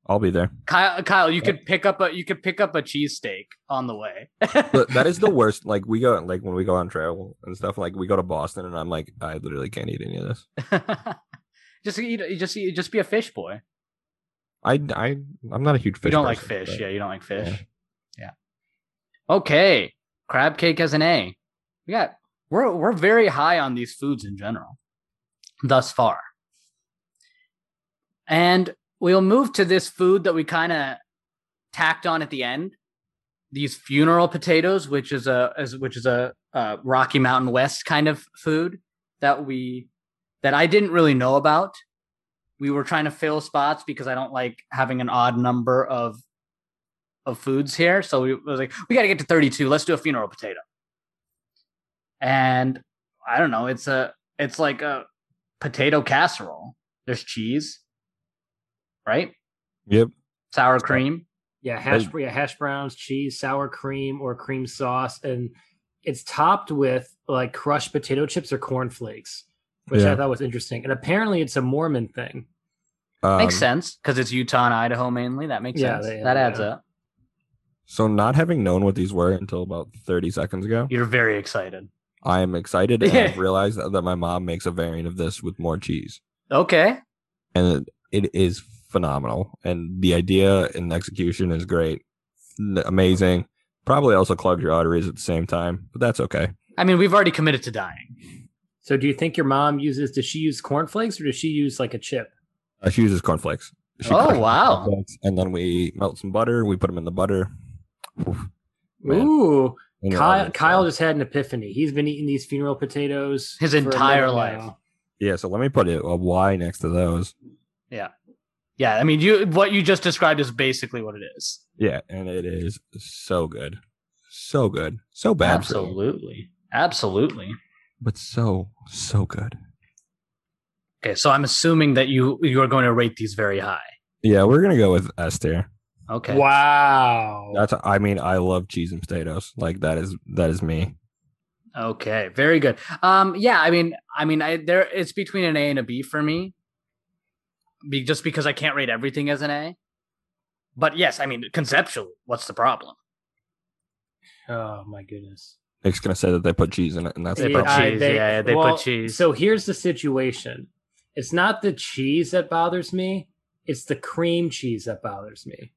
I'll be there. Kyle, Kyle, you could pick up a you could pick up a cheesesteak on the way. But that is the worst. Like we go, like when we go on travel and stuff. Like we go to Boston, and I'm like, I literally can't eat any of this. Just eat. Just eat, just be a fish boy. I I I'm not a huge fish. you don't like fish. but- Yeah, you don't like fish. Yeah. Okay. Crab cake as an A. We got we're we're very high on these foods in general thus far. And we'll move to this food that we kind of tacked on at the end. These funeral potatoes, which is a is, which is a, uh Rocky Mountain West kind of food that we that I didn't really know about. We were trying to fill spots because I don't like having an odd number of of foods here. So we was like, we got to get to 32. Let's do a funeral potato. And I don't know, it's a it's like a potato casserole. There's cheese, right? Yep. Sour cream. Yeah, hash yeah, hash browns, cheese, sour cream, or cream sauce, and it's topped with like crushed potato chips or corn flakes, which I thought was interesting. And apparently, it's a Mormon thing. Makes Um, sense because it's Utah and Idaho mainly. That makes Yeah, sense. they- that adds yeah. up. So not having known what these were until about 30 seconds ago, You're very excited. I am excited and I've realized that my mom makes a variant of this with more cheese. Okay. And it, it is phenomenal. And the idea and execution is great. Amazing. Probably also clogs your arteries at the same time, but that's okay. I mean, we've already committed to dying. So, do you think your mom uses? Does she use corn flakes or does she use like a chip? Uh, she uses cornflakes. She Oh, wow. cornflakes, And then we melt some butter. We put them in the butter. Oof. Ooh, In your Kyle, oven, Kyle just had an epiphany. He's been eating these funeral potatoes His entire life. now. Yeah, so let me put a Y next to those. Yeah, yeah. I mean, you what you just described is basically what it is. Yeah, and it is so good. So good. So bad. for Absolutely. Absolutely. But so, so good. Okay, so I'm assuming that you you are going to rate these very high. Yeah, we're gonna go with S tier. Okay. Wow. That's I mean, I love cheese and potatoes. Like that is that is me. Okay, very good. Um, yeah, I mean, I mean, I there it's between an A and a B for me, be, just because I can't rate everything as an A. But yes, I mean, conceptually, what's the problem? oh my goodness. Nick's gonna say that they put cheese in it, and that's They put problem. I- cheese, yeah, yeah, they put cheese. So here's the situation. It's not the cheese that bothers me. It's the cream cheese that bothers me.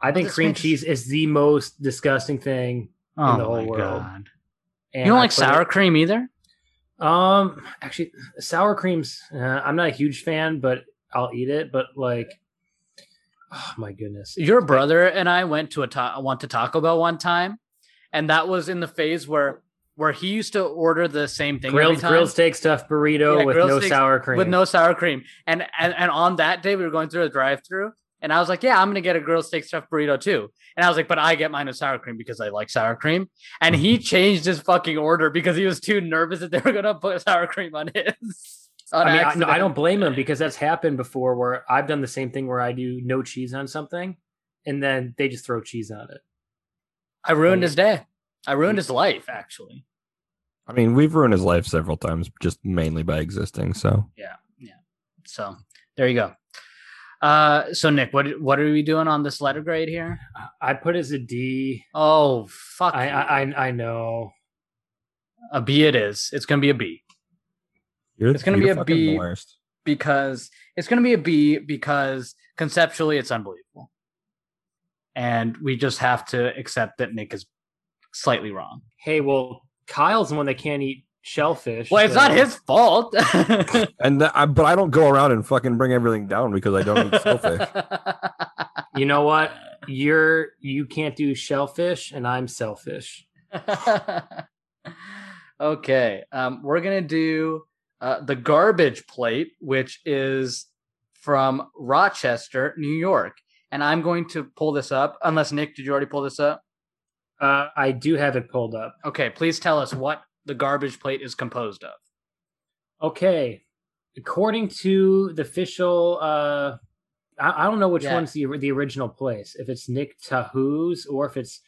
I think cream makes- cheese is the most disgusting thing. Oh the whole my world. god! And You don't I like sour it- cream either? um, actually, sour creams. Uh, I'm not a huge fan, but I'll eat it. But like, oh my goodness. Your brother and I went to a ta- went to Taco Bell one time, and that was in the phase where where he used to order the same thing every Grilled time. grilled steak stuffed burrito Yeah, with no sour cream. with no sour cream. And, and and on that day, we were going through a drive-through, and I was like, "Yeah, I'm gonna get a grilled steak stuffed burrito too." And I was like, "But I get mine with sour cream because I like sour cream." And he changed his fucking order because he was too nervous that they were gonna put sour cream on his. on I mean, I, no. I don't blame him because that's happened before where I've done the same thing where I do no cheese on something and then they just throw cheese on it. I ruined his day. I ruined his life, actually. I mean, we've ruined his life several times, just mainly by existing. So yeah, yeah. So there you go. Uh, so Nick, what what are we doing on this letter grade here? I put as a D. Oh fuck! I. I I, I know. a B it is. It's gonna be a B. you're, It's gonna be you're a fucking worst. because it's going to be a B because conceptually it's unbelievable. And we just have to accept that Nick is slightly wrong. Hey, well, Kyle's the one that can't eat shellfish. Well, it's so- not his fault. And th- I, but I don't go around and fucking bring everything down because I don't eat shellfish. You know what? You're you can't do shellfish, and I'm selfish. okay. Um, we're going to do uh, the garbage plate, which is from Rochester, New York. And I'm going to pull this up. Unless Nick, did you already pull this up? Uh, I do have it pulled up. Okay, please tell us what the garbage plate is composed of. Okay, according to the official, uh, I, I don't know which Yeah. one's the the original place. If it's Nick Tahou's or if it's,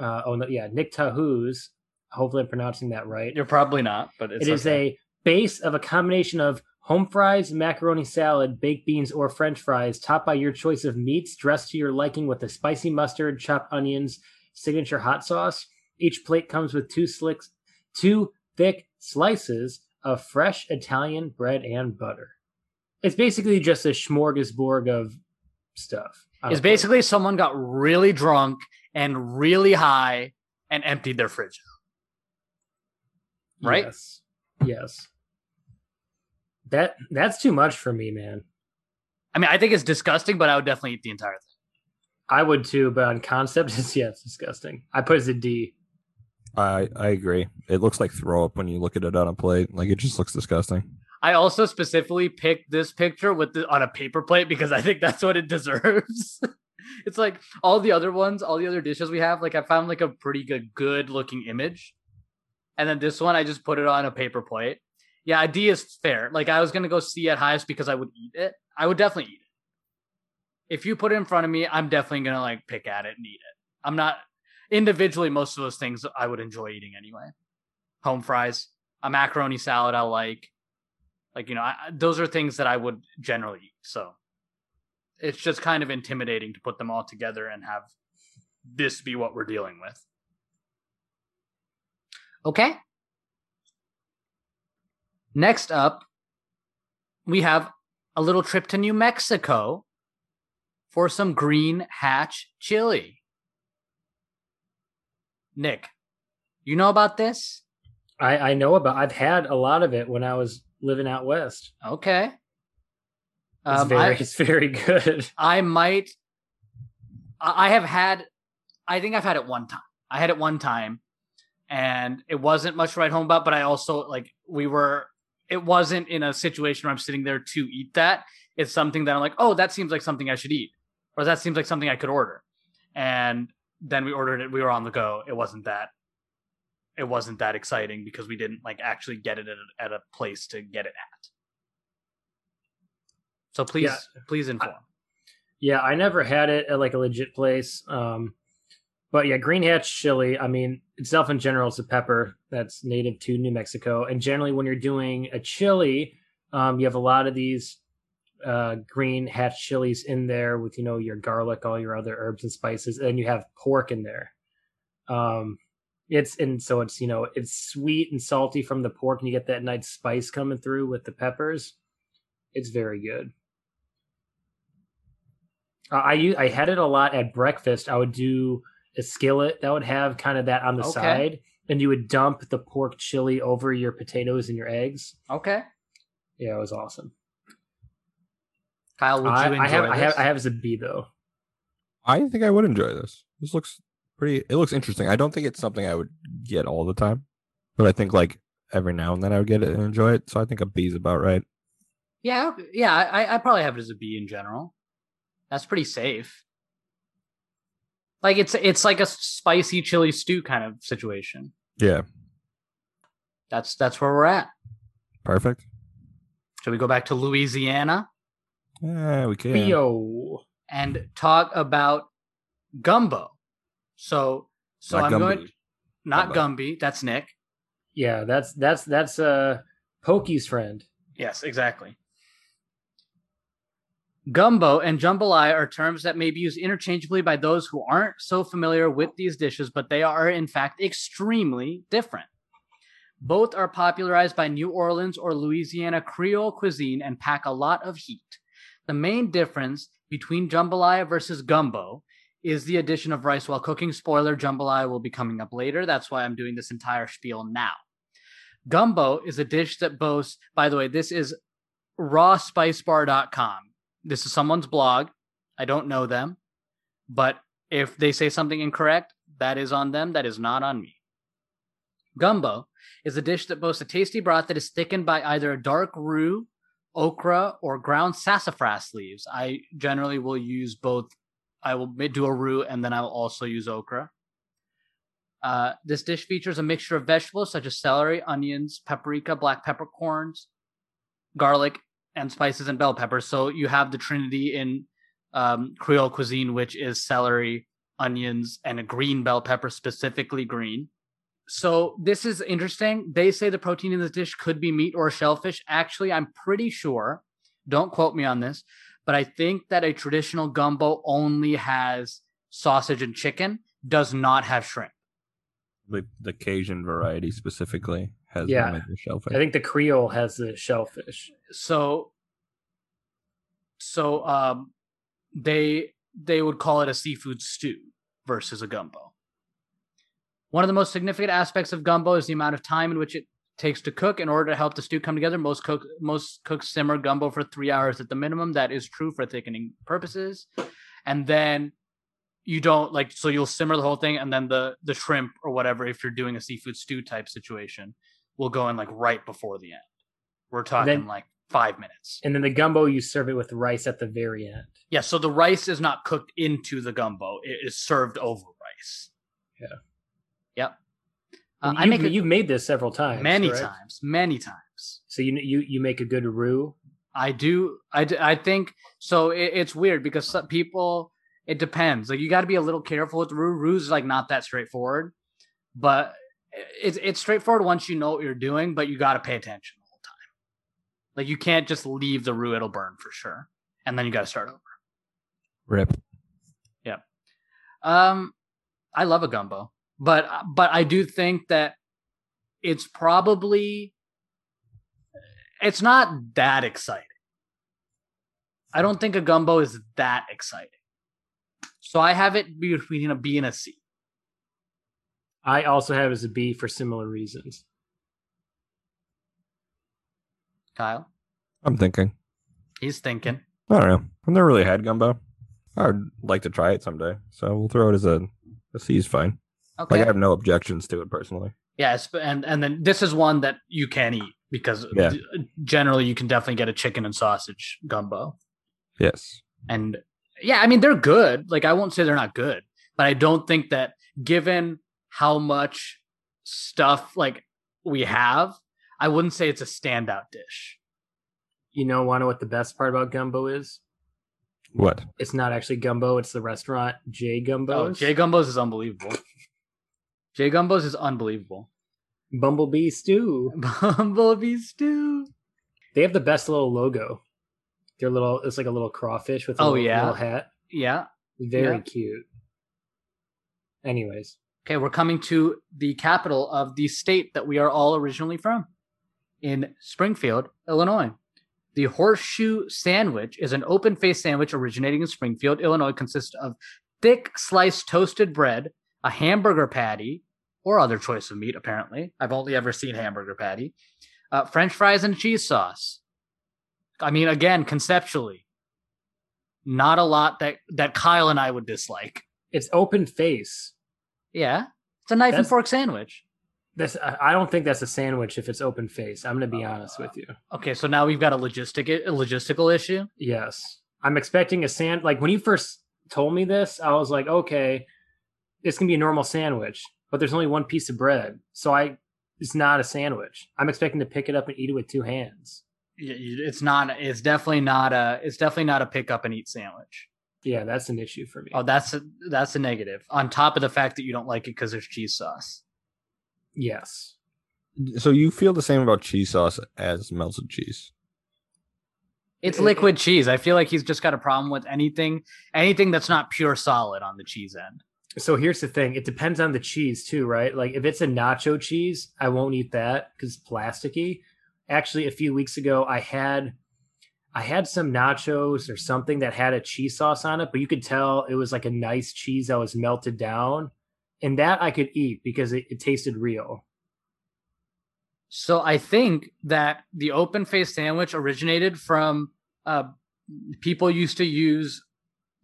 uh, oh no, yeah, Nick Tahou's. Hopefully, I'm pronouncing that right. You're probably not, but it's It is okay. a base of a combination of home fries, macaroni salad, baked beans, or French fries, topped by your choice of meats, dressed to your liking with a spicy mustard, chopped onions, signature hot sauce. Each plate comes with two slicks, two thick slices of fresh Italian bread and butter. It's basically just a smorgasbord of stuff. It's basically someone got really drunk and really high and emptied their fridge. right? Yes. Yes. That that's too much for me, man. I mean, I think it's disgusting, but I would definitely eat the entire thing. I would too, but on concept, it's yeah, it's disgusting. I put it as a D. I I agree. It looks like throw up when you look at it on a plate. Like it just looks disgusting. I also specifically picked this picture with the, on a paper plate because I think that's what it deserves. it's like all the other ones, all the other dishes we have. Like I found like a pretty good, good looking image, and then this one I just put it on a paper plate. Yeah, D is fair. Like I was gonna go C at highest because I would eat it. I would definitely eat it. If you put it in front of me, I'm definitely gonna like pick at it and eat it. I'm not individually. Most of those things I would enjoy eating anyway. Home fries, a macaroni salad I like. Like you know, I- those are things that I would generally eat. So it's just kind of intimidating to put them all together and have this be what we're dealing with. Okay. Next up, we have a little trip to New Mexico for some green hatch chili. Nick, you know about this? I I know about. I've had a lot of it when I was living out west. Okay. It's Um, very I- it's very good. I might. I I have had. I think I've had it one time. I had it one time, and it wasn't much to write home about. But I also like we were. It wasn't in a situation where I'm sitting there to eat that. It's something that I'm like, oh, that seems like something I should eat, or that seems like something I could order. And then we ordered it. We were on the go. It wasn't that. It wasn't that exciting because we didn't like actually get it at a, at a place to get it at. So please, Yeah. please inform. Yeah, I never had it at like a legit place. Um, but yeah, green hatch chili. I mean, itself in general is a pepper that's native to New Mexico, and generally when you're doing a chili, um, you have a lot of these uh, green hatch chilies in there with you know your garlic, all your other herbs and spices, and you have pork in there. Um, it's and so it's you know it's sweet and salty from the pork, and you get that nice spice coming through with the peppers. It's very good. Uh, I had it a lot at breakfast. I would do a skillet that would have kind of that on the Okay. side, and you would dump the pork chili over your potatoes and your eggs. Okay. Yeah, it was awesome. Kyle, would I, you enjoy I have this? I have I have as a B though. I think I would enjoy this. This looks pretty. It looks interesting. I don't think it's something I would get all the time, but I think like every now and then I would get it and enjoy it. So I think a B is about right. yeah, yeah. I I probably have it as a B in general. That's pretty safe. Like it's it's like a spicy chili stew kind of situation. Yeah, That's that's where we're at. perfect. Should we go back to Louisiana Yeah, we can. Theo. and talk about gumbo? So so Not I'm Gumby. going not Gumbo. Gumby. That's Nick. Yeah, that's that's that's uh Pokey's friend. Yes, exactly. Gumbo and jambalaya are terms that may be used interchangeably by those who aren't so familiar with these dishes, but they are in fact extremely different. Both are popularized by New Orleans or Louisiana Creole cuisine and pack a lot of heat. The main difference between jambalaya versus gumbo is the addition of rice while cooking. Spoiler, jambalaya will be coming up later. That's why I'm doing this entire spiel now. Gumbo is a dish that boasts, by the way, this is rawspicebar.com. This is someone's blog. I don't know them, but if they say something incorrect, that is on them. That is not on me. Gumbo is a dish that boasts a tasty broth that is thickened by either a dark roux, okra, or ground sassafras leaves. I generally will use both. I will do a roux and then I will also use okra. Uh, this dish features a mixture of vegetables such as celery, onions, paprika, black peppercorns, garlic, and spices and bell peppers. So you have the trinity in um, Creole cuisine, which is celery, onions, and a green bell pepper, specifically green. So this is interesting. They say the protein in this dish could be meat or shellfish. Actually, I'm pretty sure. Don't quote me on this, but I think that a traditional gumbo only has sausage and chicken, does not have shrimp. The, the Cajun variety specifically has Yeah. the shellfish. I think the Creole has the shellfish. So so um, they they would call it a seafood stew versus a gumbo. One of the most significant aspects of gumbo is the amount of time in which it takes to cook in order to help the stew come together. Most cook most cooks simmer gumbo for three hours at the minimum. That is true for thickening purposes. And then you don't like so you'll simmer the whole thing and then the the shrimp or whatever if you're doing a seafood stew type situation will go in like right before the end. We're talking Then- like five minutes. And then the gumbo, you serve it with rice at the very end. Yeah, so the rice is not cooked into the gumbo; it is served over rice. Yeah. Yep. Uh, I you've, make it you've made this several times. many correct? times, many times. So you you you make a good roux. I do. I, I think so. It, it's weird because some people. It depends. Like you got to be a little careful with roux. Roux is like not that straightforward, but it's it's straightforward once you know what you're doing. But you got to pay attention the whole time. Like you can't just leave the roux; it'll burn for sure, and then you got to start over. Rip. Yeah. Um, I love a gumbo, but but I do think that it's probably it's not that exciting. I don't think a gumbo is that exciting. So I have it between a B and a C. I also have as a B for similar reasons. Kyle, I'm thinking. he's thinking. I don't know. I've never really had gumbo. I would like to try it someday. So we'll throw it as a, a C is fine. Okay. Like I have no objections to it personally. Yes, and and then this is one that you can eat because Yeah. generally you can definitely get a chicken and sausage gumbo. Yes. And yeah, I mean they're good. Like I won't say they're not good, but I don't think that given how much stuff like we have, I wouldn't say it's a standout dish. You know, want to what the best part about gumbo is? What? It's not actually gumbo. It's the restaurant J Gumbo's. Oh, J Gumbo's is unbelievable. J Gumbo's is unbelievable. Bumblebee Stew. Bumblebee stew. They have the best little logo. Their little, it's like a little crawfish with a Oh, little, yeah? little hat. Yeah. Very Yeah. cute. Anyways, Okay, we're coming to the capital of the state that we are all originally from, in Springfield, Illinois. The horseshoe sandwich is an open faced sandwich originating in Springfield, Illinois, consists of thick sliced toasted bread, a hamburger patty, or other choice of meat, apparently. I've only ever seen hamburger patty, uh, French fries, and cheese sauce. I mean, again, conceptually, not a lot that, that Kyle and I would dislike. it's open face. Yeah, it's a knife and fork sandwich. That's I don't think that's a sandwich if it's open face. I'm gonna be honest with you. Okay, so now we've got a logistic a logistical issue. Yes. I'm expecting a sand like when you first told me this, I was like, okay, it's gonna be a normal sandwich, but there's only one piece of bread. So I it's not a sandwich. I'm expecting to pick it up and eat it with two hands. It's not. It's definitely not a. It's definitely not a pick up and eat sandwich. Yeah, that's an issue for me. Oh, that's a, that's a negative. On top of the fact that you don't like it because there's cheese sauce. yes. So you feel the same about cheese sauce as melted cheese? It's It- liquid cheese. I feel like he's just got a problem with anything anything that's not pure solid on the cheese end. So here's the thing. It depends on the cheese too, right? Like if it's a nacho cheese, I won't eat that because it's plasticky. Actually, a few weeks ago, I had I had some nachos or something that had a cheese sauce on it, but you could tell it was like a nice cheese that was melted down. And that I could eat because it, it tasted real. So I think that the open face sandwich originated from uh, people used to use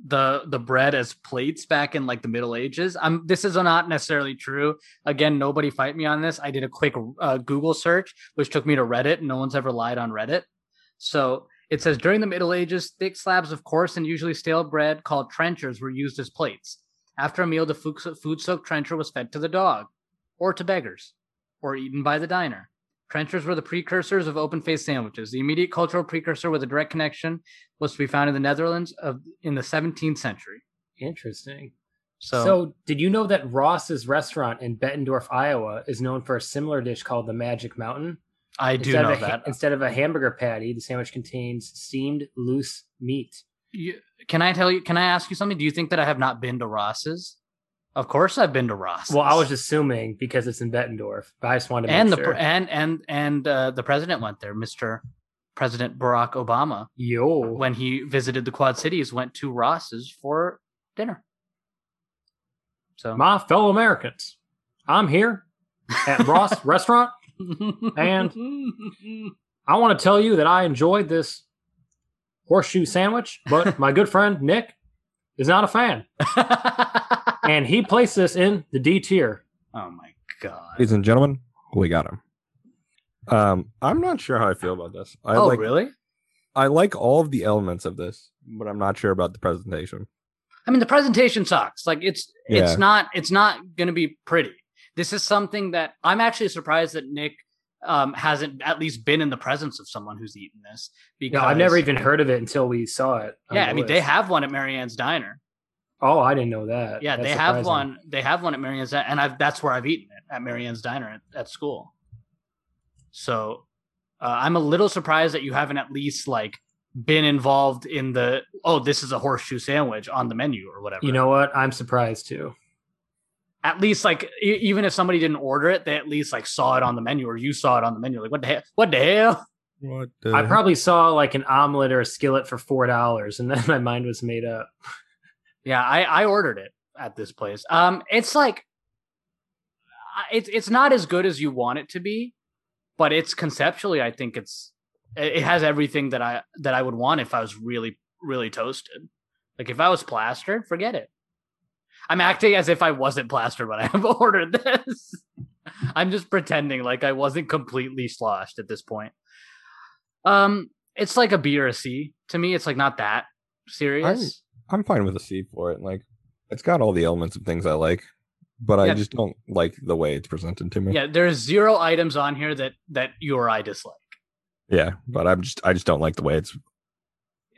the the bread as plates back in like the Middle Ages. I'm this is not necessarily true. Again, nobody fight me on this. I did a quick uh, Google search, which took me to Reddit. No one's ever lied on Reddit. So it says during the Middle Ages, thick slabs of coarse and usually stale bread called trenchers were used as plates. After a meal, the food soaked trencher was fed to the dog, or to beggars, or eaten by the diner. Trenchers were the precursors of open faced sandwiches. The immediate cultural precursor with a direct connection was to be found in the Netherlands of in the 17th century. Interesting. So, So, did you know that Ross's restaurant in Bettendorf, Iowa, is known for a similar dish called the Magic Mountain? I do instead know of a, that. Instead of a hamburger patty, the sandwich contains steamed loose meat. You, can I tell you? Can I ask you something? Do you think that I have not been to Ross's? Of course, I've been to Ross's. Well, I was assuming because it's in Bettendorf, but I just wanted to and the sure. and and and uh, the president went there, Mister President Barack Obama, Yo. when he visited the Quad Cities, went to Ross's for dinner. So My fellow Americans, I'm here at Ross Restaurant. And- I want to tell you that I enjoyed this horseshoe sandwich, but my good friend Nick is not a fan. And he placed this in the D tier. oh my god! Ladies and gentlemen, we got him. Um, I'm not sure how I feel about this. I oh like really? I like all of the elements of this, but I'm not sure about the presentation. I mean, the presentation sucks. Like it's Yeah. it's not it's not going to be pretty. This is something that I'm actually surprised that Nick um, hasn't at least been in the presence of someone who's eaten this. Because No, I've never even heard of it until we saw it. Yeah, I mean they have one at Marianne's Diner. Oh, I didn't know that. Yeah, That's they have one. They have one at Marianne's, and I've that's where I've eaten it at Marianne's Diner at, at school. So uh, I'm a little surprised that you haven't at least like been involved in the oh this is a horseshoe sandwich on the menu or whatever. You know what? I'm surprised too. At least like e- even if somebody didn't order it, they at least like saw it on the menu or you saw it on the menu. Like what the hell? What the hell? What I probably saw like an omelet or a skillet for four dollars, and then my mind was made up. Yeah, I I ordered it at this place. Um, it's like it's it's not as good as you want it to be, but it's conceptually I think it's it it has everything that I that I would want if I was really really toasted. Like if I was plastered, forget it. I'm acting as if I wasn't plastered when I have ordered this. I'm just pretending like I wasn't completely sloshed at this point. Um, it's like a B or a C to me. It's like not that serious. I'm fine with a C for it. Like, it's got all the elements of things I like, but I just don't like the way it's presented to me. Yeah, there's zero items on here that that you or I dislike. Yeah, but I'm just I just don't like the way it's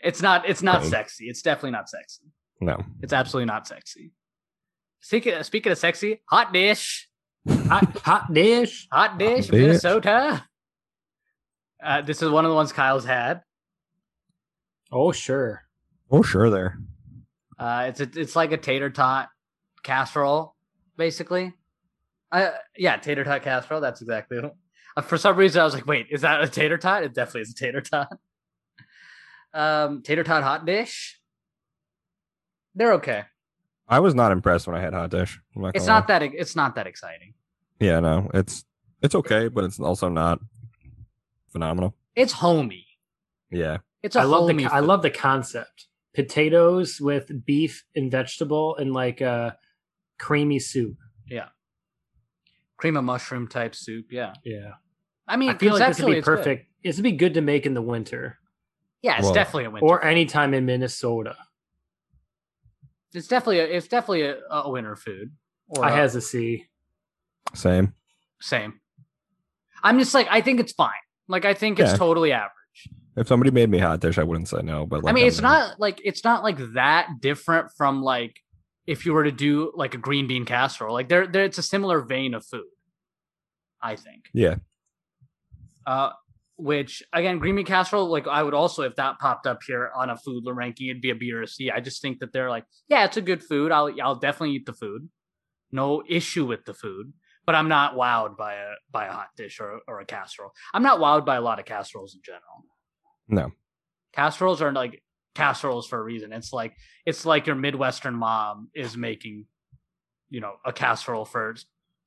It's not it's not sexy. It's definitely not sexy. no. It's absolutely not sexy. Speaking speaking of sexy, hot dish, Hot, hot dish. hot dish, dish. Minnesota. Uh, this is one of the ones Kyle's had. Oh sure. Oh sure there. Uh, it's a, it's like a tater tot casserole, basically. Uh, yeah, tater tot casserole. That's exactly. What, uh, for some reason, I was like, "Wait, is that a tater tot?" It definitely is a tater tot. Um, tater tot hot dish. They're okay. I was not impressed when I had hot dish. I'm It's gonna not that. It's not that exciting. Yeah, no. It's it's okay, but it's also not phenomenal. It's homey. Yeah. It's a I love the homey. co- I love the concept. Potatoes with beef and vegetable and like a creamy soup. Yeah, cream of mushroom type soup. Yeah, Yeah. I mean, I feel like this would be it's perfect. This would be good to make in the winter Yeah, it's Well, definitely a winter. or anytime in Minnesota. It's definitely a, it's definitely a, a winter food. Or I a- has a C. Same. Same. I'm just like I think it's fine. Like I think it's totally average. If somebody made me hot dish, I wouldn't say no. But like, I mean, I'm it's not like it's not like that different from like if you were to do like a green bean casserole. Like there, there it's a similar vein of food. I think. Yeah. Uh, which again, green bean casserole. Like I would also, if that popped up here on a food ranking, it'd be a B or a C. I just think that they're like, yeah, it's a good food. I'll, I'll definitely eat the food. No issue with the food, but I'm not wowed by a by a hot dish or or a casserole. I'm not wowed by a lot of casseroles in general. No. Casseroles are like casseroles for a reason. It's like it's like your Midwestern mom is making, you know, a casserole for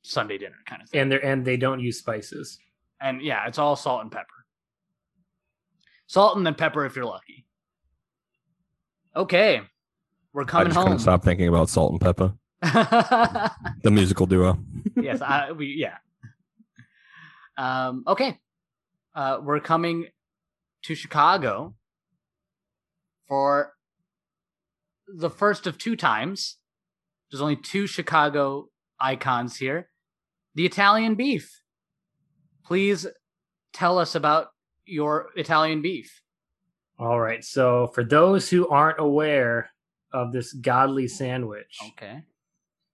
Sunday dinner kind of thing. And they and they don't use spices. And yeah, it's all salt and pepper. Salt and then pepper if you're lucky. Okay. We're I coming just home. stop thinking about Salt and Pepper, the musical duo. yes, I, we yeah. Um, okay, uh, we're coming to Chicago for the first of two times. There's only two Chicago icons here. The Italian beef. Please tell us about your Italian beef. All right. So for those who aren't aware of this godly sandwich, Okay,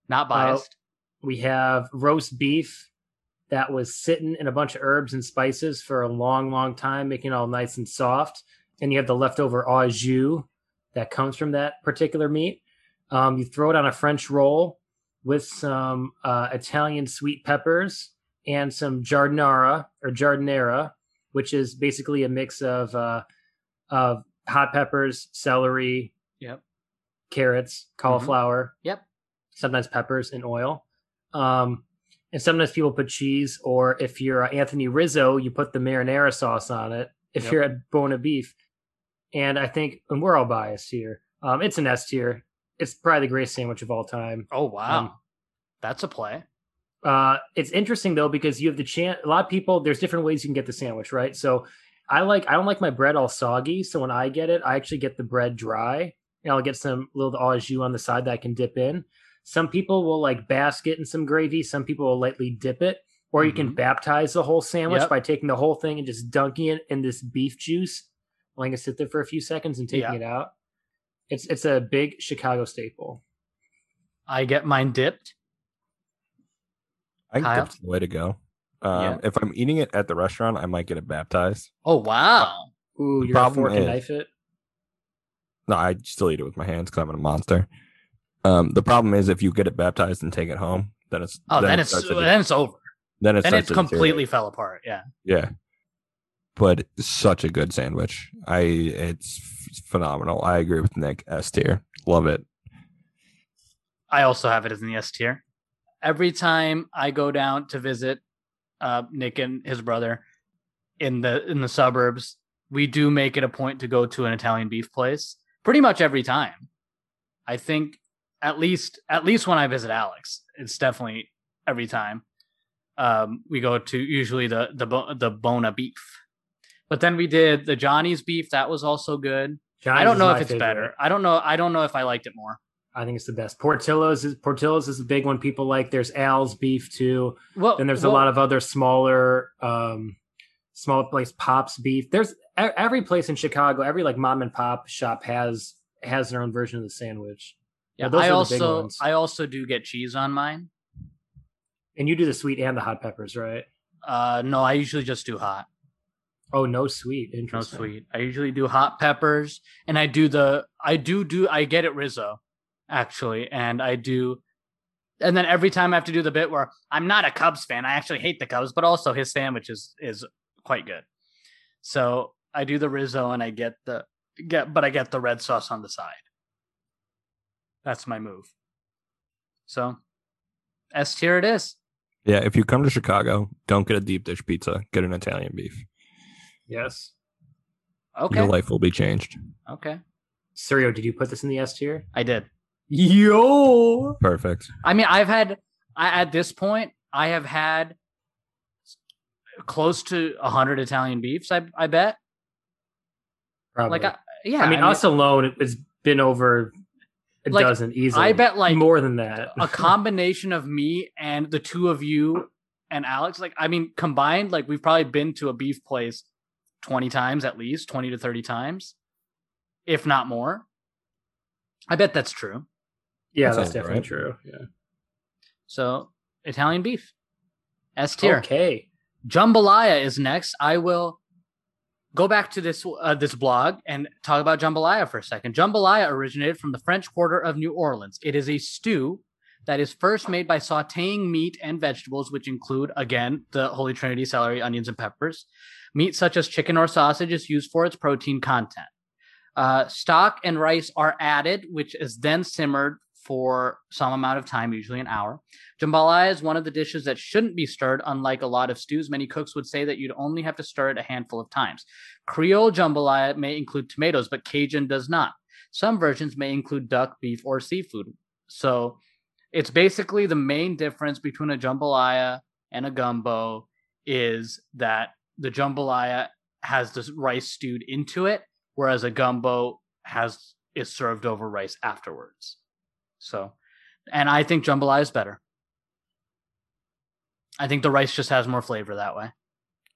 not biased. we have roast beef that was sitting in a bunch of herbs and spices for a long, long time, making it all nice and soft. And you have the leftover au jus that comes from that particular meat. Um, you throw it on a French roll with some uh, Italian sweet peppers and some giardinara or giardinera, which is basically a mix of uh, of hot peppers, celery, Yep. carrots, cauliflower, Yep. sometimes peppers and oil. Um, and sometimes people put cheese, or if you're uh, Anthony Rizzo, you put the marinara sauce on it. If Yep. you're at Buona Beef, and I think, and we're all biased here. Um, it's an S tier. It's probably the greatest sandwich of all time. Oh wow, Um, that's a play. Uh, it's interesting though because you have the chance. A lot of people, there's different ways you can get the sandwich, right? So, I like I don't like my bread all soggy. So when I get it, I actually get the bread dry, and I'll get some little au jus on the side that I can dip in. Some people will like bask it in some gravy. Some people will lightly dip it, or you can Mhm. baptize the whole sandwich Yep. by taking the whole thing and just dunking it in this beef juice, letting it sit there for a few seconds and taking Yeah. it out. It's it's a big Chicago staple. I get mine dipped. I think that's the way to go. Um, Yeah. If I'm eating it at the restaurant, I might get it baptized. Oh wow. Ooh, The you're a fork and is- knife it. No, I still eat it with my hands because I'm a monster. Um, the problem is if you get it baptized and take it home, then it's Oh, then, it it's to- then it's over. then it Then it's completely fell apart. Yeah. yeah. But such a good sandwich. I it's phenomenal. I agree with Nick. S tier, love it. I also have it as in the S tier. Every time I go down to visit uh, Nick and his brother in the in the suburbs, we do make it a point to go to an Italian beef place. Pretty much every time. I think at least at least when I visit Alex, it's definitely every time. Um, we go to usually the the the Buona beef, but then we did the Johnny's beef. That was also good. I don't know if it's better. I don't know. I don't know if I liked it more. I think it's the best. Portillo's is Portillo's is a big one people like. There's Al's beef too. Well, Then there's well, a lot of other smaller um smaller place Pops beef. There's every place in Chicago, every like mom and pop shop has has their own version of the sandwich. Yeah, those I are the big also ones. I also do get cheese on mine. And you do the sweet and the hot peppers, right? Uh, no, I usually just do hot, Oh, no sweet. no sweet. I usually do hot peppers, and I do the I do do I get it Rizzo, actually, and I do, and then every time I have to do the bit where I'm not a Cubs fan, I actually hate the Cubs, but also his sandwich is is quite good. So I do the Rizzo, and I get the get, but I get the red sauce on the side. That's my move. So, S tier it is. Yeah, if you come to Chicago, don't get a deep dish pizza. Get an Italian beef. Yes. Okay. Your life will be changed. Okay. Sirio, did you put this in the S tier? I did. Yo. Perfect. I mean, I've had I, at this point, I have had close to hundred Italian beefs. I I bet. Probably. Like, I, yeah. I mean, us alone, it's been over a Like, dozen easily. I bet like more than that. a combination of me and the two of you and Alex. Like, I mean, combined, like we've probably been to a beef place twenty times at least, twenty to thirty times, if not more. I bet that's true. Yeah, That that's definitely right. true. Yeah. So Italian beef, S tier. Okay. Jambalaya is next. I will go back to this uh, this blog and talk about jambalaya for a second. Jambalaya originated from the French Quarter of New Orleans. It is a stew that is first made by sautéing meat and vegetables, which include again the Holy Trinity: celery, onions, and peppers. Meat such as chicken or sausage is used for its protein content. Uh, stock and rice are added, which is then simmered for some amount of time, usually an hour. Jambalaya is one of the dishes that shouldn't be stirred, unlike a lot of stews. Many cooks would say that you'd only have to stir it a handful of times. Creole jambalaya may include tomatoes, but Cajun does not. Some versions may include duck, beef, or seafood. So it's basically the main difference between a jambalaya and a gumbo is that the jambalaya has this rice stewed into it, whereas a gumbo has is served over rice afterwards. So, and I think jambalaya is better. I think the rice just has more flavor that way.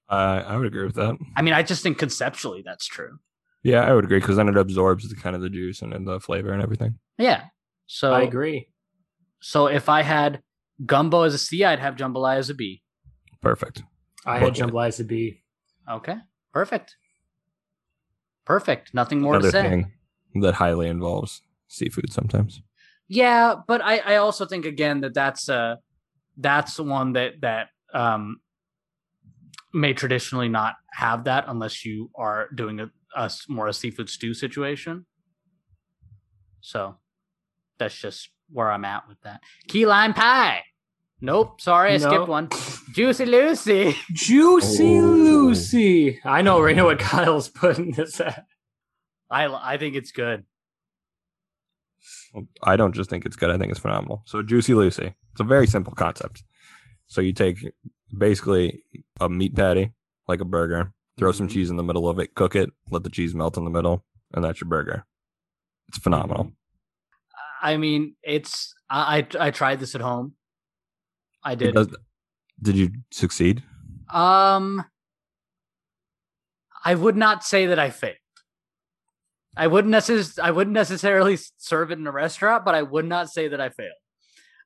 Uh, I would agree with that. I mean, I just think conceptually that's true. Yeah, I would agree because then it absorbs the kind of the juice and, and the flavor and everything. Yeah. So I agree. So if I had gumbo as a C, I'd have jambalaya as a B. Perfect. I had Okay. jambalaya as a B. Okay. Perfect. Perfect. Nothing more Another to say. thing that highly involves seafood sometimes. Yeah, but I, I also think again that that's uh that's one that that um may traditionally not have that unless you are doing a, a s- more a seafood stew situation. So that's just where I'm at with that. Key lime pie. Nope, sorry, I No. skipped one. Juicy Lucy. Juicy Oh. Lucy. I know right now what Kyle's putting this at. I I think it's good. I don't just think it's good. I think it's phenomenal. So Juicy Lucy. It's a very simple concept. So you take basically a meat patty, like a burger, throw some Mhm. cheese in the middle of it, cook it, let the cheese melt in the middle, and that's your burger. It's phenomenal. I mean, it's I I, I tried this at home. I did. does- did you succeed? Um, I would not say that I failed. I wouldn't necess- I wouldn't necessarily serve it in a restaurant, but I would not say that I failed.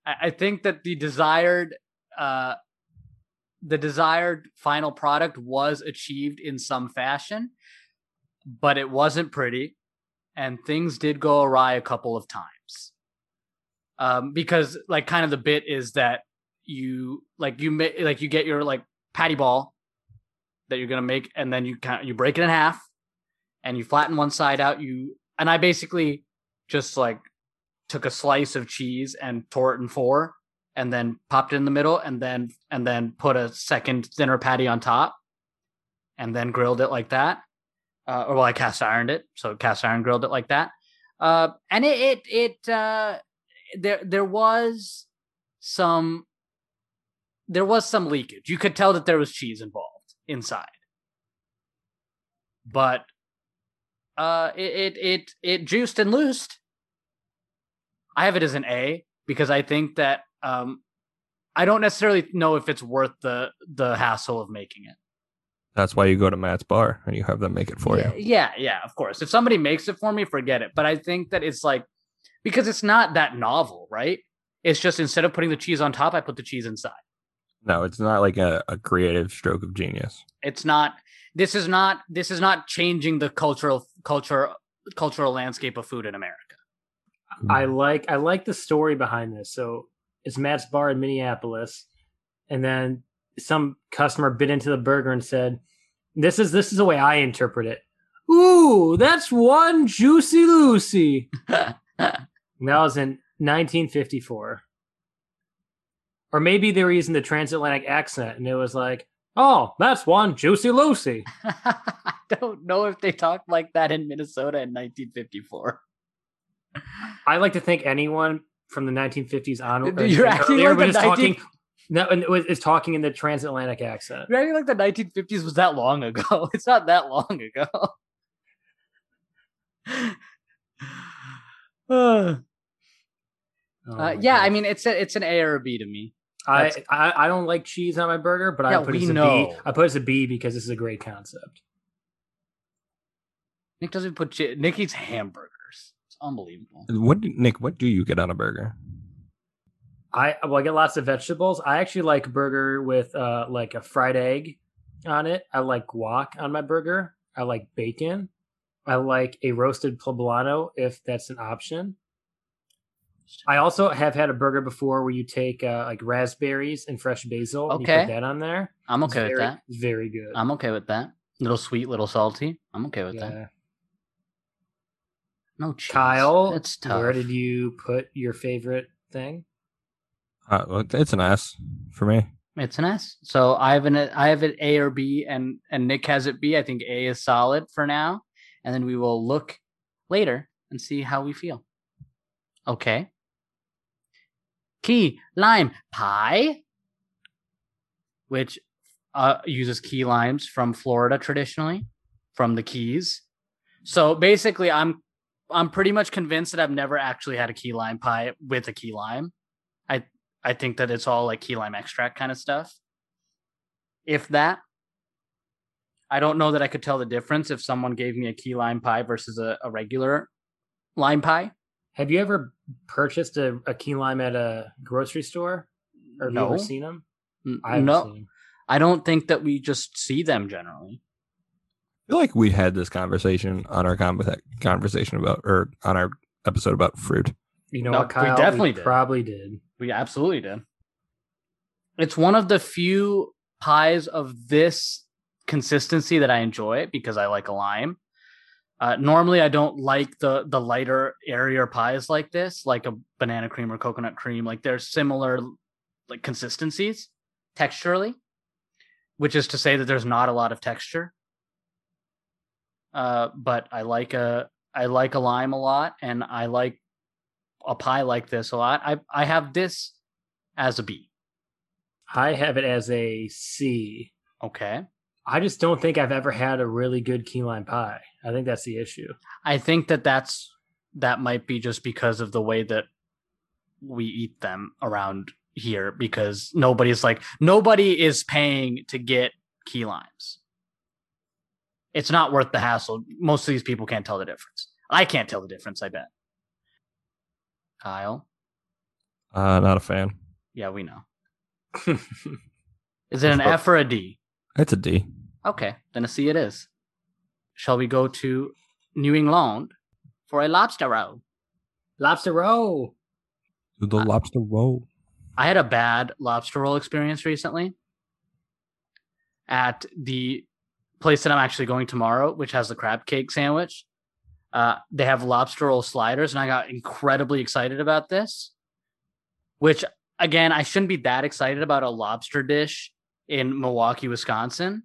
I, I think that the desired, uh, the desired final product was achieved in some fashion, but it wasn't pretty, and things did go awry a couple of times. Um, because like kind of the bit is that you like you ma- like you get your like patty ball that you're gonna make, and then you kind you break it in half, and you flatten one side out. You and I basically just like took a slice of cheese and tore it in four, and then popped it in the middle, and then and then put a second thinner patty on top, and then grilled it like that. Uh, or well, I cast ironed it, so cast iron grilled it like that. Uh, and it it it uh, there there was some there was some leakage. You could tell that there was cheese involved inside. But uh it it it, it juiced and loosed. I have it as an A because I think that um I don't necessarily know if it's worth the the hassle of making it. That's why you go to Matt's bar and you have them make it for yeah, you. Yeah, yeah, of course. If somebody makes it for me, forget it. But I think that it's like because it's not that novel, right? It's just instead of putting the cheese on top, I put the cheese inside. No, it's not like a, a creative stroke of genius. It's not this is not this is not changing the cultural culture cultural landscape of food in America. Mm-hmm. I like I like the story behind this. So it's Matt's bar in Minneapolis, and then some customer bit into the burger and said, "This is this is the way I interpret it." Ooh, that's one juicy Lucy. And that was in 1954, or maybe they were using the transatlantic accent, and it was like, "Oh, that's one juicy Lucy." I don't know if they talked like that in Minnesota in 1954. I like to think anyone from the 1950s on. You're acting earlier like the was 19 talking. No, and it was, is talking in the transatlantic accent. You're acting like the 1950s was that long ago. It's not that long ago. uh, Oh yeah, I mean it's a, it's an A or a B to me. I, I I don't like cheese on my burger, but Yeah, I put it as a B. know. I put it as a B because this is a great concept. Nick doesn't put chi- Nick eats hamburgers. It's unbelievable. What do- Nick? What do you get on a burger? I well, I get lots of vegetables. I actually like burger with uh like a fried egg on it. I like guac on my burger. I like bacon. I like a roasted poblano if that's an option. I also have had a burger before where you take uh, like raspberries and fresh basil and you Okay. put that on there. I'm It's okay with very, that. Very good. I'm okay with that. Little sweet, little salty. I'm okay with that. No cheese. Kyle, it's tough. where did you put your favorite thing? Uh, it's an S for me. It's an S. So I have an I have it A or B, and and Nick has it B. I think A is solid for now, and then we will look later and see how we feel. Okay. Key lime pie, which uh, uses key limes from Florida traditionally, from the Keys. So basically, I'm I'm pretty much convinced that I've never actually had a key lime pie with a key lime. I I think that it's all like key lime extract kind of stuff. If that, I don't know that I could tell the difference if someone gave me a key lime pie versus a, a regular lime pie. Have you ever purchased a, a key lime at a grocery store? Or have you ever seen them? N- I haven't no. I don't think that we just see them generally. I feel like we had this conversation on our con- conversation about, or on our episode about fruit. You know No, what, we Kyle? definitely did. Probably did. We absolutely did. It's one of the few pies of this consistency that I enjoy because I like a lime. Uh, normally, I don't like the the lighter, airier pies like this, like a banana cream or coconut cream. Like they're similar, like consistencies, texturally, which is to say that there's not a lot of texture. Uh, but I like a I like a lime a lot, and I like a pie like this a lot. I I have this as a B. I have it as a C. Okay. I just don't think I've ever had a really good key lime pie. I think that's the issue. I think that that's that might be just because of the way that we eat them around here because nobody's like nobody is paying to get key limes. It's not worth the hassle. Most of these people can't tell the difference. I can't tell the difference, I bet. Kyle? Uh, not a fan. Yeah, we know. Is it an F or a D? It's a D. Okay, then a C it is. Shall we go to New England for a lobster roll? Lobster roll. To the lobster roll. I had a bad lobster roll experience recently at the place that I'm actually going tomorrow, which has the crab cake sandwich. Uh, they have lobster roll sliders, and I got incredibly excited about this. Which, again, I shouldn't be that excited about a lobster dish in Milwaukee, Wisconsin.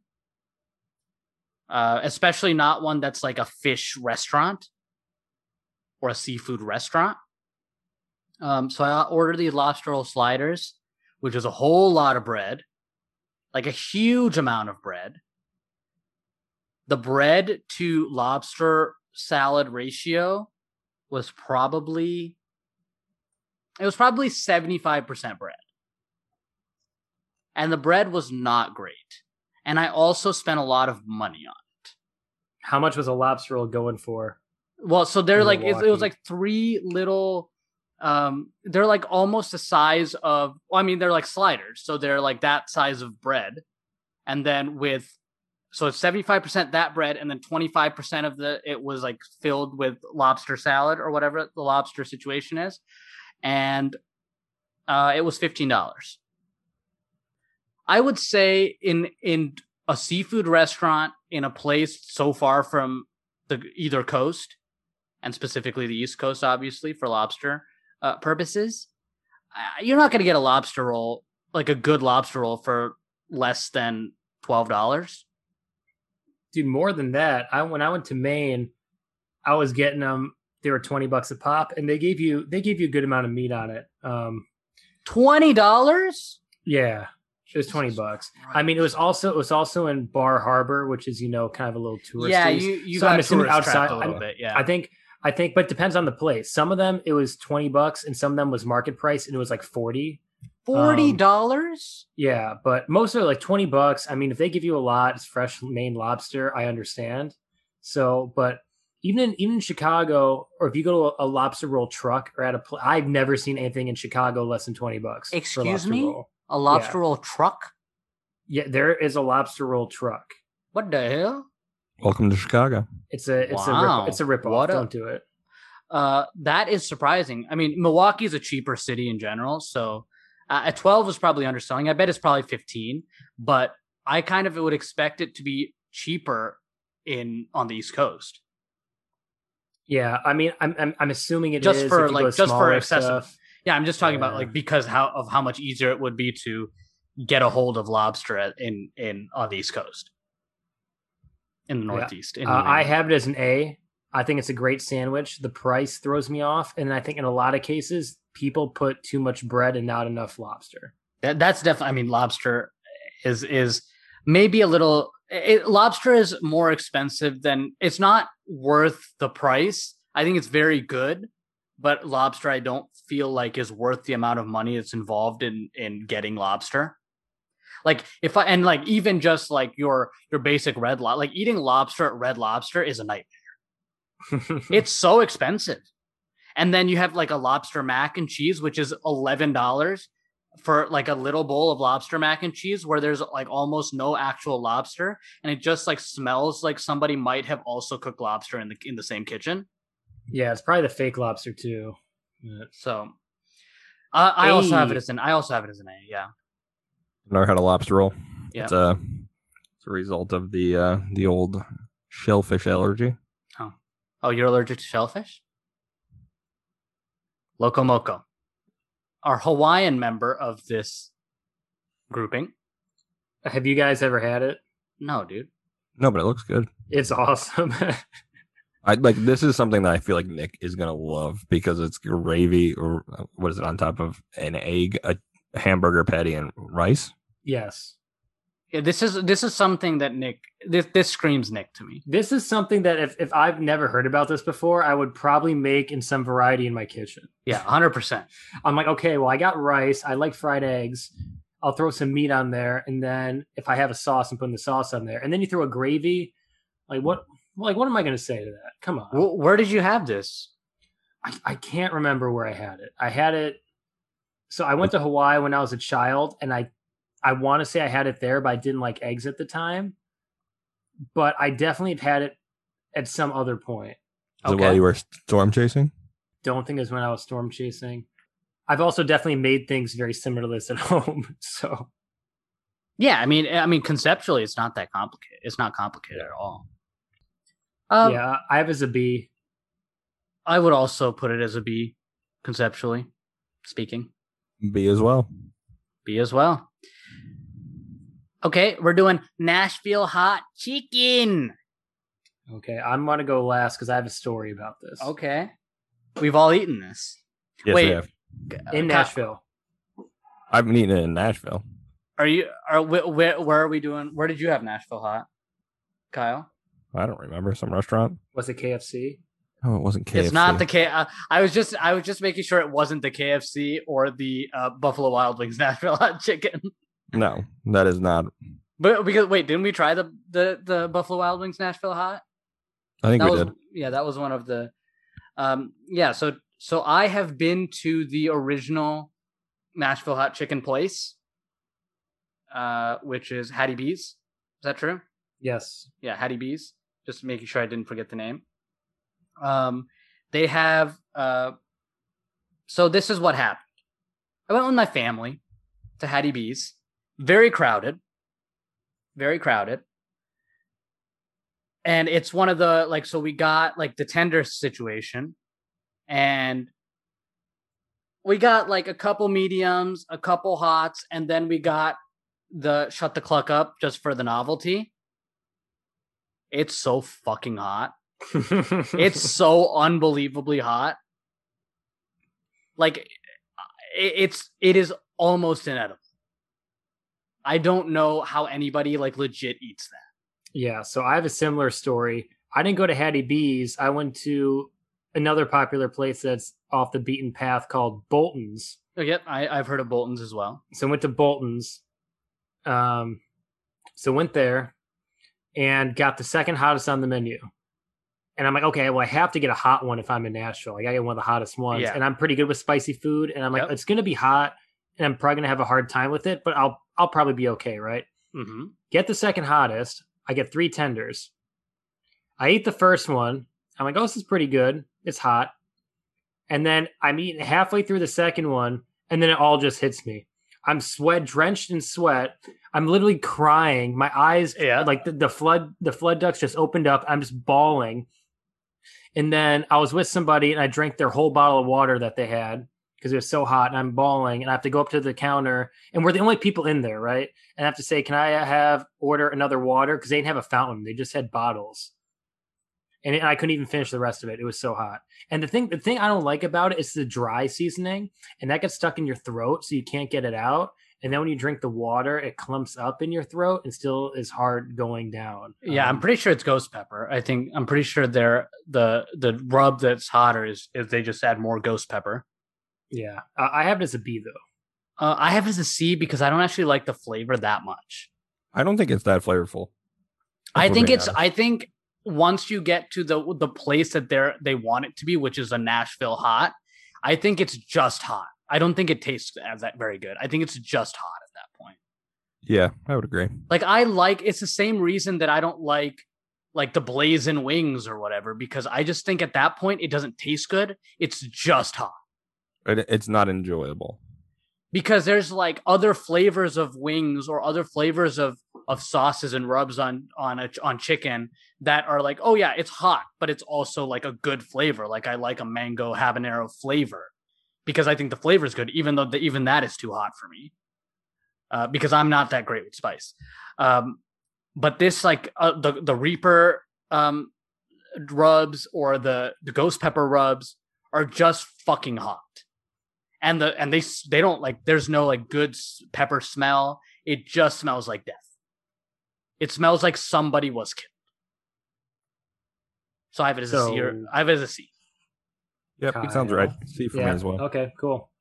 Uh, especially not one that's like a fish restaurant or a seafood restaurant. Um, so I ordered these lobster roll sliders, which was a whole lot of bread, like a huge amount of bread. The bread to lobster salad ratio was probably it was probably 75% bread. And the bread was not great. And I also spent a lot of money on. How much was a lobster roll going for? Well, so they're like it, it was like three little um they're like almost the size of well, I mean they're like sliders. So they're like that size of bread. And then with so it's 75% that bread and then 25% of the it was like filled with lobster salad or whatever the lobster situation is. And uh it was $15. I would say in in a seafood restaurant in a place so far from the either coast and specifically the east coast obviously for lobster uh, purposes uh, you're not going to get a lobster roll like a good lobster roll for less than $12 Dude, more than that. I when I went to Maine, I was getting them. They were twenty bucks a pop, and they gave you they gave you a good amount of meat on it. Um, $20 yeah, it was twenty bucks. I mean, it was also it was also in Bar Harbor, which is you know kind of a little touristy. yeah you you So I'm got assuming tourist outside- a little I'm- bit yeah I think I think, but it depends on the place. Some of them it was twenty bucks, and some of them was market price, and it was like forty. $40 um, Yeah, but most are like 20 bucks. I mean, if they give you a lot, it's fresh Maine lobster, I understand. So, but even in even in Chicago, or if you go to a, a lobster roll truck or at a pl- I've never seen anything in Chicago less than 20 bucks. for Excuse lobster me? roll. A lobster roll truck Yeah, there is a lobster roll truck. what the hell Welcome to Chicago. It's a it's Wow. a rip, it's a rip off. What a- Don't do it. Uh, that is surprising. I mean, Milwaukee is a cheaper city in general, so uh, at 12 is probably underselling. I bet it's probably 15, but I kind of would expect it to be cheaper in on the East Coast. Yeah, I mean, I'm I'm, I'm assuming it Just is for, like, just for smaller accessible- stuff. Yeah, I'm just talking about like because how of how much easier it would be to get a hold of lobster at, in in on the East Coast, in the Yeah. Northeast. in Uh, I have it as an A. I think it's a great sandwich. The price throws me off, and I think in a lot of cases, people put too much bread and not enough lobster. That, that's definitely. I mean, lobster is is maybe a little. It, lobster is more expensive than. It's not worth the price. I think it's very good, but lobster I don't feel like is worth the amount of money that's involved in in getting lobster. Like if I and like even just like your your basic red lo- like eating lobster at Red Lobster is a nightmare. It's so expensive. And then you have like a lobster mac and cheese, which is eleven dollars for like a little bowl of lobster mac and cheese, where there's like almost no actual lobster, and it just like smells like somebody might have also cooked lobster in the in the same kitchen. Yeah, it's probably the fake lobster too. But- So, uh, I also have it as an I also have it as an A. Yeah, Never had a lobster roll. Yeah. It's a it's a result of the uh the old shellfish allergy. Oh, oh, you're allergic to shellfish? Loco Moco. Our Hawaiian member of this grouping. Have you guys ever had it? No, dude. No, but it looks good. It's awesome. I like this is something that I feel like Nick is gonna love because it's gravy or uh, what is it on top of an egg, a hamburger patty, and rice. yes. Yeah, this is this is something that Nick this this screams Nick to me. This is something that if, if I've never heard about this before, I would probably make in some variety in my kitchen. Yeah, hundred percent. I'm like, okay, well, I got rice. I like fried eggs. I'll throw some meat on there, and then if I have a sauce, I'm putting the sauce on there, and then you throw a gravy. Like what? Like what am I going to say to that? Come on, Wh- Where did you have this? I, I can't remember where I had it. I had it. So I went to Hawaii when I was a child, and I I want to say I had it there, but I didn't like eggs at the time. But I definitely have had it at some other point. Is it Okay. while you were storm chasing? Don't think it was when I was storm chasing. I've also definitely made things very similar to this at home. So Yeah, I mean, I mean, conceptually, it's not that complicated. It's not complicated at all. Um, yeah, I have as a B. I would also put it as a B, conceptually speaking. B as well. B as well. Okay, we're doing Nashville hot chicken. Okay, I'm gonna go last because I have a story about this. Okay, we've all eaten this Yes, Wait. we have. in Nashville. I haven't eaten it in Nashville. Are you? Are where? Where are we doing? Where did you have Nashville hot, Kyle? I don't remember some restaurant. Was it KFC? Oh, it wasn't KFC. It's not the K. Uh, I was just, I was just making sure it wasn't the KFC or the uh, Buffalo Wild Wings Nashville hot chicken. No, that is not. But because wait, didn't we try the the the Buffalo Wild Wings Nashville hot? I think that we was did. yeah, that was one of the. Um, yeah, so so I have been to the original Nashville hot chicken place, uh, which is Hattie B's. Is that true? Yes. yeah, Hattie B's. Just making sure I didn't forget the name. Um, they have. Uh, so this is what happened. I went with my family to Hattie B's. Very crowded. Very crowded. And it's one of the like so we got like the tender situation, and we got like a couple mediums, a couple hots, and then we got the shut the cluck up just for the novelty. It's so fucking hot. It's so unbelievably hot. Like it- it's it is almost inedible. I don't know how anybody like legit eats that. yeah. So I have a similar story. I didn't go to Hattie B's. I went to another popular place that's off the beaten path called Bolton's. Oh, yep, I, I've heard of Bolton's as well. So I went to Bolton's. Um, so went there and got the second hottest on the menu. And I'm like, okay, well, I have to get a hot one if I'm in Nashville. I gotta get one of the hottest ones. Yeah. And I'm pretty good with spicy food. And I'm like, Yep. it's gonna be hot, and I'm probably gonna have a hard time with it, but I'll I'll probably be okay, right? Mm-hmm. Get the second hottest. I get three tenders. I eat the first one. I'm like, oh, this is pretty good. It's hot. And then I'm eating halfway through the second one, and then it all just hits me. I'm sweat drenched in sweat. I'm literally crying. My eyes, Yeah. like the, the flood, the flood ducts just opened up. I'm just bawling. And then I was with somebody, and I drank their whole bottle of water that they had because it was so hot, and I'm bawling. And I have to go up to the counter, and we're the only people in there, right? And I have to say, "Can I have order another water?" Because they didn't have a fountain; they just had bottles. And I couldn't even finish the rest of it. It was so hot. And the thing, the thing I don't like about it is the dry seasoning, and that gets stuck in your throat, so you can't get it out. And then when you drink the water, it clumps up in your throat and still is hard going down. Yeah, I'm Um, pretty sure it's ghost pepper. I think I'm pretty sure they're the the rub that's hotter is is they just add more ghost pepper. yeah. Uh, I have it as a B though. Uh, I have it as a C because I don't actually like the flavor that much. I don't think it's that flavorful. I think it's. honest. I think once you get to the the place that they're they want it to be, which is a Nashville hot, I think it's just hot. I don't think it tastes as that very good. I think it's just hot at that point. Yeah, I would agree. Like I like it's the same reason that I don't like like the blazing wings or whatever because I just think at that point it doesn't taste good. It's just hot. It, it's not enjoyable. because there's like other flavors of wings or other flavors of of sauces and rubs on on a, on chicken that are like oh yeah it's hot but it's also like a good flavor. Like i like a mango habanero flavor because i think the flavor is good even though the, even that is too hot for me uh, because i'm not that great with spice. Um, but this like uh, the the reaper um, rubs or the the ghost pepper rubs are just fucking hot. And the and they they don't like there's no like good pepper smell. It just smells like death it smells like somebody was killed so i have it as So- a c or i have it as a c Yep, it sounds right. C for me as well. Okay, cool.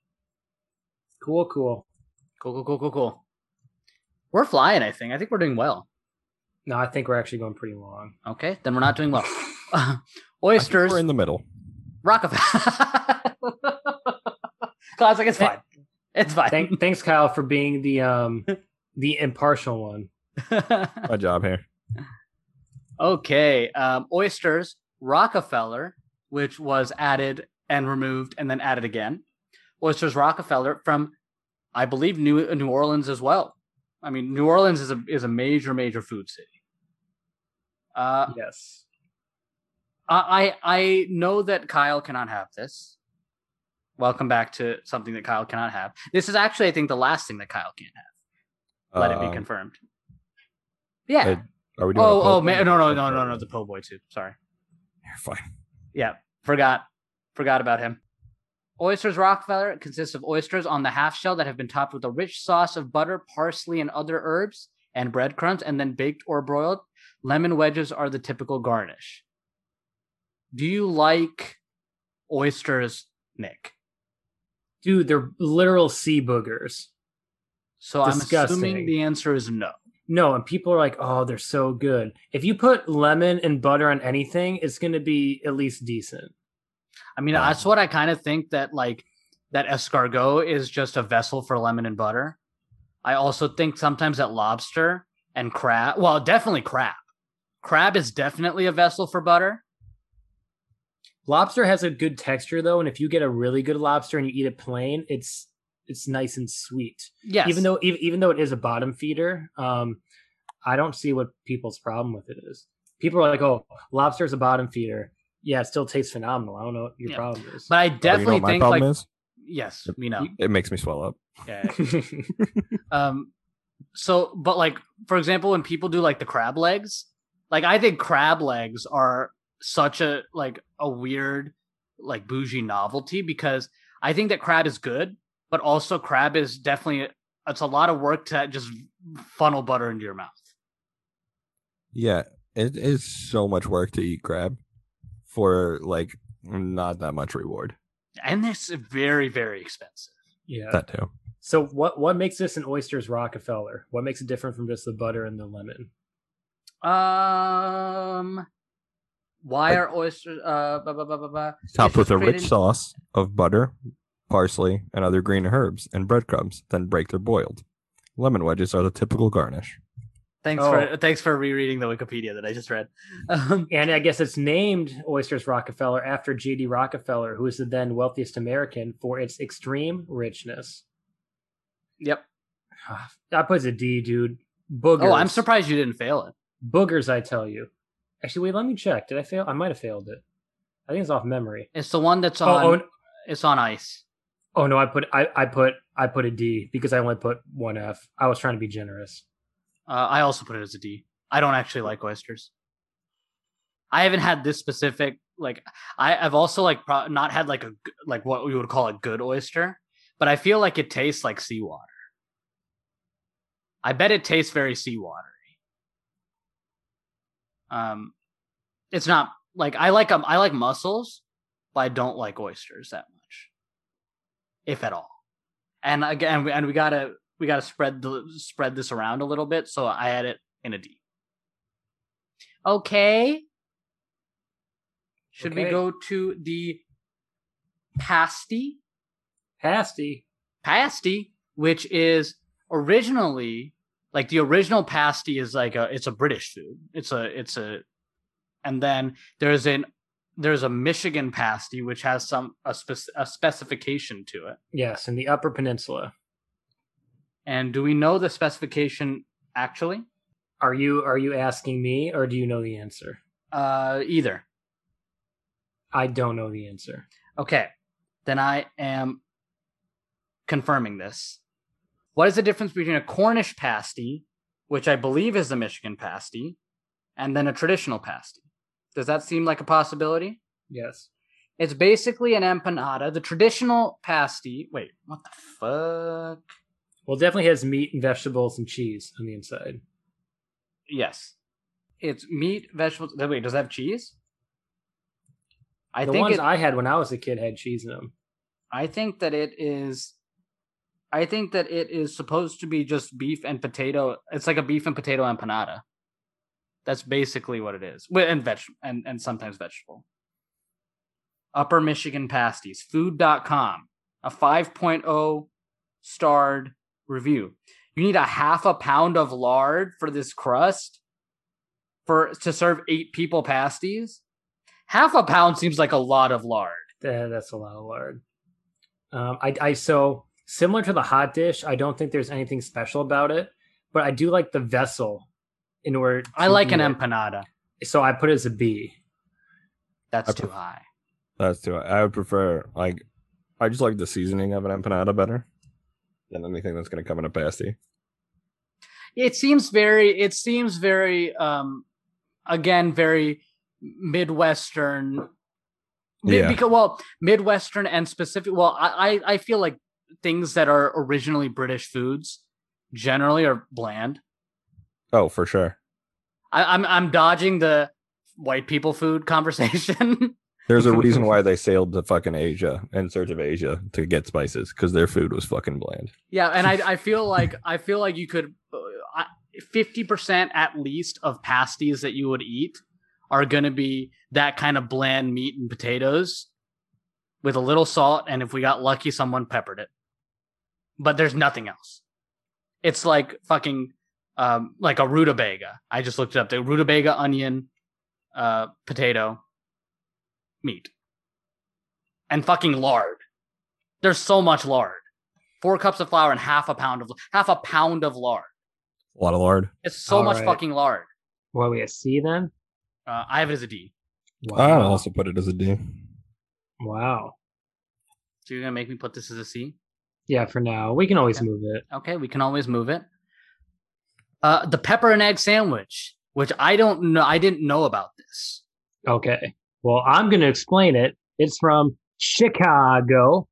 Cool, cool. cool cool cool cool cool we're flying i think i think we're doing well No, I think we're actually going pretty long. okay then we're not doing well I think oysters We're in the middle. rockefeller classic it's fine it's fine Thank, thanks, Kyle, for being the um the impartial one. My job here. Okay. Um, oysters, Rockefeller, which was added and removed and then added again. Oysters Rockefeller from, I believe, New New Orleans as well. I mean, New Orleans is a is a major major food city. Uh, Yes. I I I know that Kyle cannot have this. Welcome back to something that Kyle cannot have. This is actually, I think, the last thing that Kyle can't have. Let it be Um, confirmed. Yeah. it- Are we doing? oh, poll? oh, man, no, no, no, no, no, the po' boy too. Sorry. You're fine. Yeah, forgot, forgot about him. Oysters Rockefeller consists of oysters on the half shell that have been topped with a rich sauce of butter, parsley, and other herbs, and breadcrumbs, and then baked or broiled. Lemon wedges are the typical garnish. Do you like oysters, Nick? Dude, they're literal sea boogers. So I'm assuming the answer is no. No, and people are like, "Oh, they're so good." If you put lemon and butter on anything, it's going to be at least decent. I mean, Um, that's what I kind of think that like that escargot is just a vessel for lemon and butter. I also think sometimes that lobster and crab, well, definitely crab. Crab is definitely a vessel for butter. Lobster has a good texture though, and if you get a really good lobster and you eat it plain, it's it's nice and sweet. Yes. Even though even, even though it is a bottom feeder, um, I don't see what people's problem with it is. People are like, "Oh, lobster is a bottom feeder." Yeah, it still tastes phenomenal. I don't know what your Yeah. problem is. but I Oh, you know definitely what my think problem like is yes, we know. it makes me swell up. Yeah. um so but like for example when people do like the crab legs, like I think crab legs are such a like a weird like bougie novelty because I think that crab is good, but also crab is definitely it's a lot of work to just funnel butter into your mouth. Yeah, it is so much work to eat crab for like not that much reward. And it's very very expensive. yeah. That too. So what what makes this an oysters Rockefeller? What makes it different from just the butter and the lemon? Um why Like- are oysters uh blah, blah, blah, blah, blah. Topped with a rich created- sauce of butter, parsley, and other green herbs and breadcrumbs, then baked or boiled. Lemon wedges are the typical garnish. Thanks Oh. for thanks for rereading the Wikipedia that I just read. Um, And I guess it's named Oysters Rockefeller after J.D. Rockefeller, who is the then wealthiest American, for its extreme richness. yep. That puts a D, dude. Boogers. Oh, I'm surprised you didn't fail it. Boogers, I tell you. Actually, wait, let me check. Did I fail? I might have failed it. I think it's off memory. It's the one that's Oh, on. oh, n- It's on ice. Oh no, I put I, I put I put a D because I only put one F. I was trying to be generous. Uh, I also put it as a D. I don't actually like oysters. I haven't had this specific like. I, I've also like pro- not had like a like what we would call a good oyster, but I feel like it tastes like seawater. I bet it tastes very seawatery. Um, it's not like I like um I like mussels, but I don't like oysters that much, if at all. And again, we- and we gotta we gotta spread the spread this around a little bit, so I had it in a D. Okay. Should we go to the pasty? Pasty. pasty, which is originally like the original pasty is like a it's a British food. It's a it's a and then there's an there's a Michigan pasty which has some a, spec, a specification to it. Yes, in the Upper Peninsula. And do we know the specification actually? Are you are you asking me or do you know the answer? Uh, either. I don't know the answer. Okay, then I am confirming this. What is the difference between a Cornish pasty, which I believe is the Michigan pasty, and then a traditional pasty? Does that seem like a possibility? Yes. It's basically an empanada. The traditional pasty. Wait, what the fuck? Well, it definitely has meat and vegetables and cheese on the inside. Yes, it's meat, vegetables. Wait, does it have cheese? I the think ones it, I had when I was a kid had cheese in them. I think that it is. I think that it is supposed to be just beef and potato. It's like a beef and potato empanada. That's basically what it is. And veg and, and sometimes vegetable. Upper Michigan pasties. Food.com. A 5.0 starred review. You need a half a pound of lard for this crust for to serve eight people pasties. Half a pound seems like a lot of lard. Eh, that's a lot of lard. Um, I, I so similar to the hot dish. I don't think there's anything special about it, but I do like the vessel. In order, I like an it. empanada. So I put it as a B. That's I too pref- high. That's too. High. I would prefer like I just like the seasoning of an empanada better than anything that's going to come in a pasty. it seems very it seems very um again very midwestern Mi- Yeah. because well midwestern and specific well I, I i feel like things that are originally british foods generally are bland Oh, for sure. I, i'm i'm dodging the white people food conversation There's a reason why they sailed to fucking Asia in search of Asia to get spices because their food was fucking bland. yeah and i i feel like i feel like you could uh, 50% at least of pasties that you would eat are going to be that kind of bland meat and potatoes with a little salt and if we got lucky someone peppered it but there's nothing else it's like fucking um like a rutabaga i just looked it up the rutabaga onion uh potato meat and fucking lard there's so much lard four cups of flour and half a pound of half a pound of lard A lot of lard. it's so All much right. fucking lard What are we a C then? uh, i have it as a d I would also put it as a D. wow. so you're gonna make me put this as a c Yeah, for now we can always Okay. move it. Okay, we can always move it. Uh, the pepper and egg sandwich, which I don't know, I didn't know about this. Okay. Well, I'm going to explain it. It's from Chicago.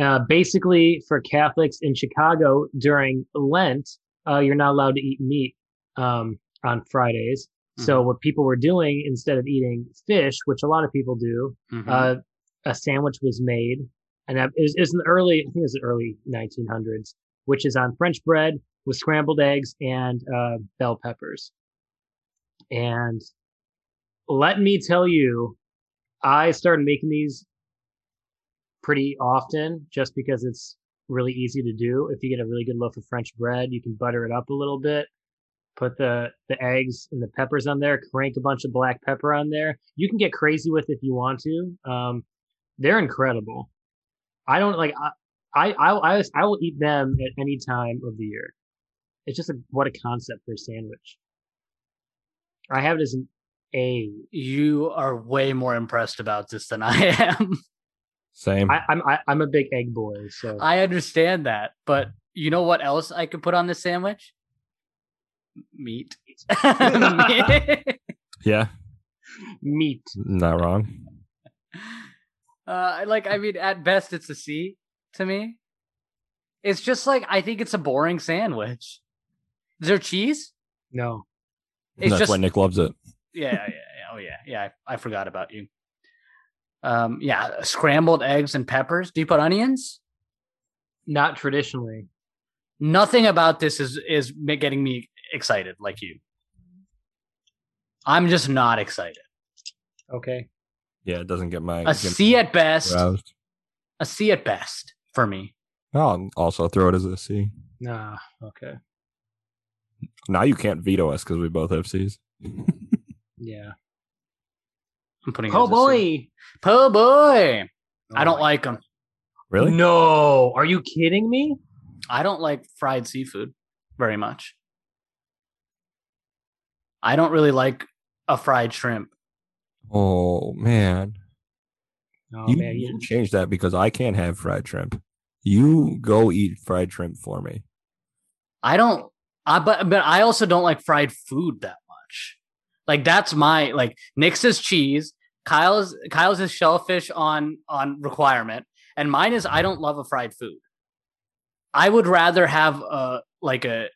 Uh, basically, for Catholics in Chicago during Lent, uh, you're not allowed to eat meat um, on Fridays. So, what people were doing instead of eating fish, which a lot of people do, Mhm. uh, a sandwich was made, and that- it was, it was in the early, I think it was the early 1900s, which is on French bread with scrambled eggs and uh, bell peppers. And let me tell you, I started making these pretty often just because it's really easy to do. If you get a really good loaf of French bread, you can butter it up a little bit, put the the eggs and the peppers on there, crank a bunch of black pepper on there. You can get crazy with it if you want to. Um, they're incredible. I don't like I I, I, I will eat them at any time of the year. It's just a, what a concept for a sandwich. I have it as an A. you are way more impressed about this than I am. Same. I, I'm I, I'm a big egg boy, so I understand that, but you know what else I could put on this sandwich? Meat. yeah, meat. not wrong. uh, like, I mean, at best, it's a C to me. It's just like I think it's a boring sandwich. Is there cheese? No, It's That's just why Nick loves it. yeah, yeah, yeah. Oh yeah, yeah. I, I forgot about you. Um, yeah, scrambled eggs and peppers. Do you put onions? not traditionally. Nothing about this is is getting me excited like you. I'm just not excited. Okay, Yeah, it doesn't get my A get C at best. aroused. A C at best for me. I'll also throw it as a C. nah. Okay, Now you can't veto us because we both have C's. yeah. I'm putting. Oh as a C. boy, Po boy. Oh I Oh don't like them. Really? No, are you kidding me? I don't like fried seafood very much. I don't really like a fried shrimp. Oh man, Oh you man, you, change that because I can't have fried shrimp. You go eat fried shrimp for me. I don't. I but but I also don't like fried food that much. Like that's my like Nick's is cheese. Kyle's Kyle's is shellfish on on requirement, and mine is I don't love a fried food. I would rather have a like a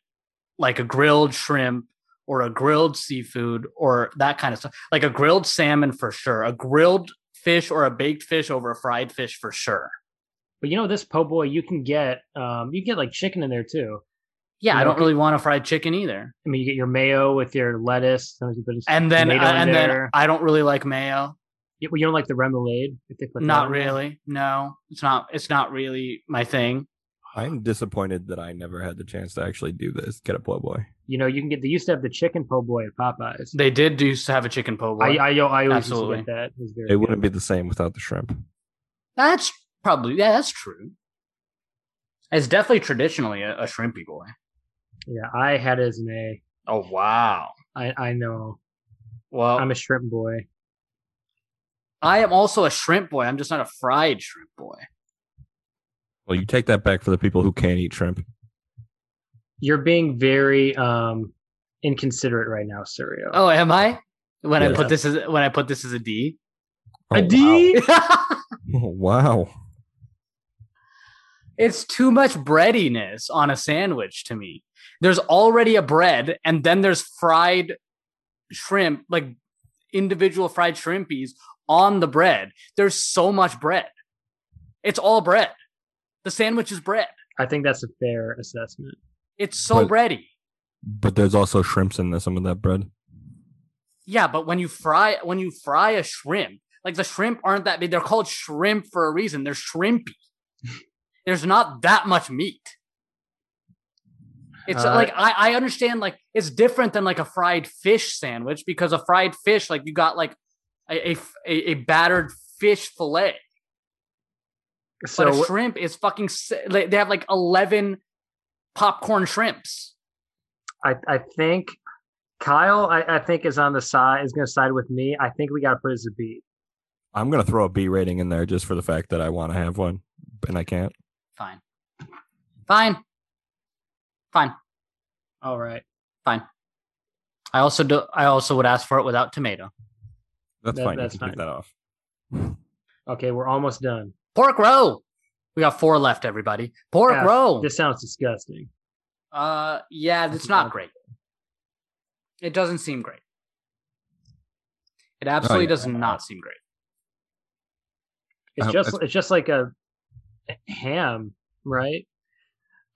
like a grilled shrimp or a grilled seafood or that kind of stuff. Like a grilled salmon for sure. A grilled fish or a baked fish over a fried fish for sure. but you know this po' boy, you can get um, you can get like chicken in there too. Yeah, You I don't really want a fried chicken either. I mean, you get your mayo with your lettuce. Sometimes you put And then tomato uh, and then. I don't really like mayo. You, you don't like the remoulade? If they put Not in there? really. No, it's not. It's not really my thing. I'm disappointed that I never had the chance to actually do this. Get a po' boy. You know, you can get. They used to have the chicken po' boy at Popeyes. They did used to have a chicken po' boy. I, I, I always Absolutely. used to get that. It was very It wouldn't be the same without the shrimp. that's probably yeah, that's true. It's definitely traditionally a, a shrimpy boy. Yeah, I had it as an A. Oh wow. I, I know. Well, I'm a shrimp boy. I am also a shrimp boy. I'm just not a fried shrimp boy. Well, you take that back for the people who can't eat shrimp. You're being very um inconsiderate right now, Suryo. Oh, am I? When I put this as when I put this as a D. Oh, a D? Wow. wow. it's too much breadiness on a sandwich to me. There's already a bread, and then there's fried shrimp, like individual fried shrimpies on the bread. There's so much bread. It's all bread. The sandwich is bread. I think that's a fair assessment. It's so But- bready. But there's also shrimps in there, some of that bread. Yeah, but when you fry when you fry a shrimp, like the shrimp aren't that big. They're called shrimp for a reason. They're shrimpy. There's not that much meat. It's Uh, like I, I understand like it's different than like a fried fish sandwich because a fried fish like you got like a a, a- a battered fish fillet, but a shrimp is fucking. They have like eleven popcorn shrimps. I, I think Kyle, I, I think is on the side is going to side with me. I think we got to put it as a B. I'm gonna throw a B rating in there just for the fact that I want to have one, and I can't. Fine, fine, fine. All right, Fine. I also do. I also would ask for it without tomato. That's That- fine. that's you can take fine. that off. okay, we're almost done. Pork roll. We got four left, everybody. Pork Yeah, roll. This sounds disgusting. uh, yeah, it's not great. It doesn't seem great. It absolutely yeah. does not seem great. It's Uh, just it's- it's just like a ham, right?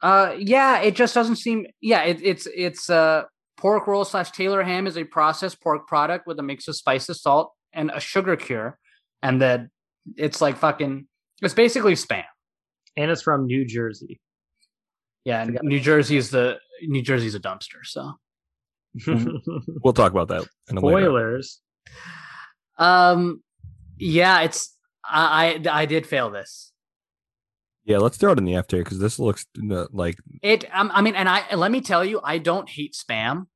Uh, yeah, it just doesn't seem. Yeah, it, it's it's uh pork roll slash Taylor ham is a processed pork product with a mix of spices, salt, and a sugar cure, and then it's like fucking. It's basically spam. And it's from New Jersey. Yeah, and New Jersey is the New Jersey's a dumpster. So, We'll talk about that in a later. Spoilers. um, yeah, it's I I, I did fail this. Yeah, let's throw it in the F tier because this looks like It um, I mean, and I let me tell you, I don't hate spam.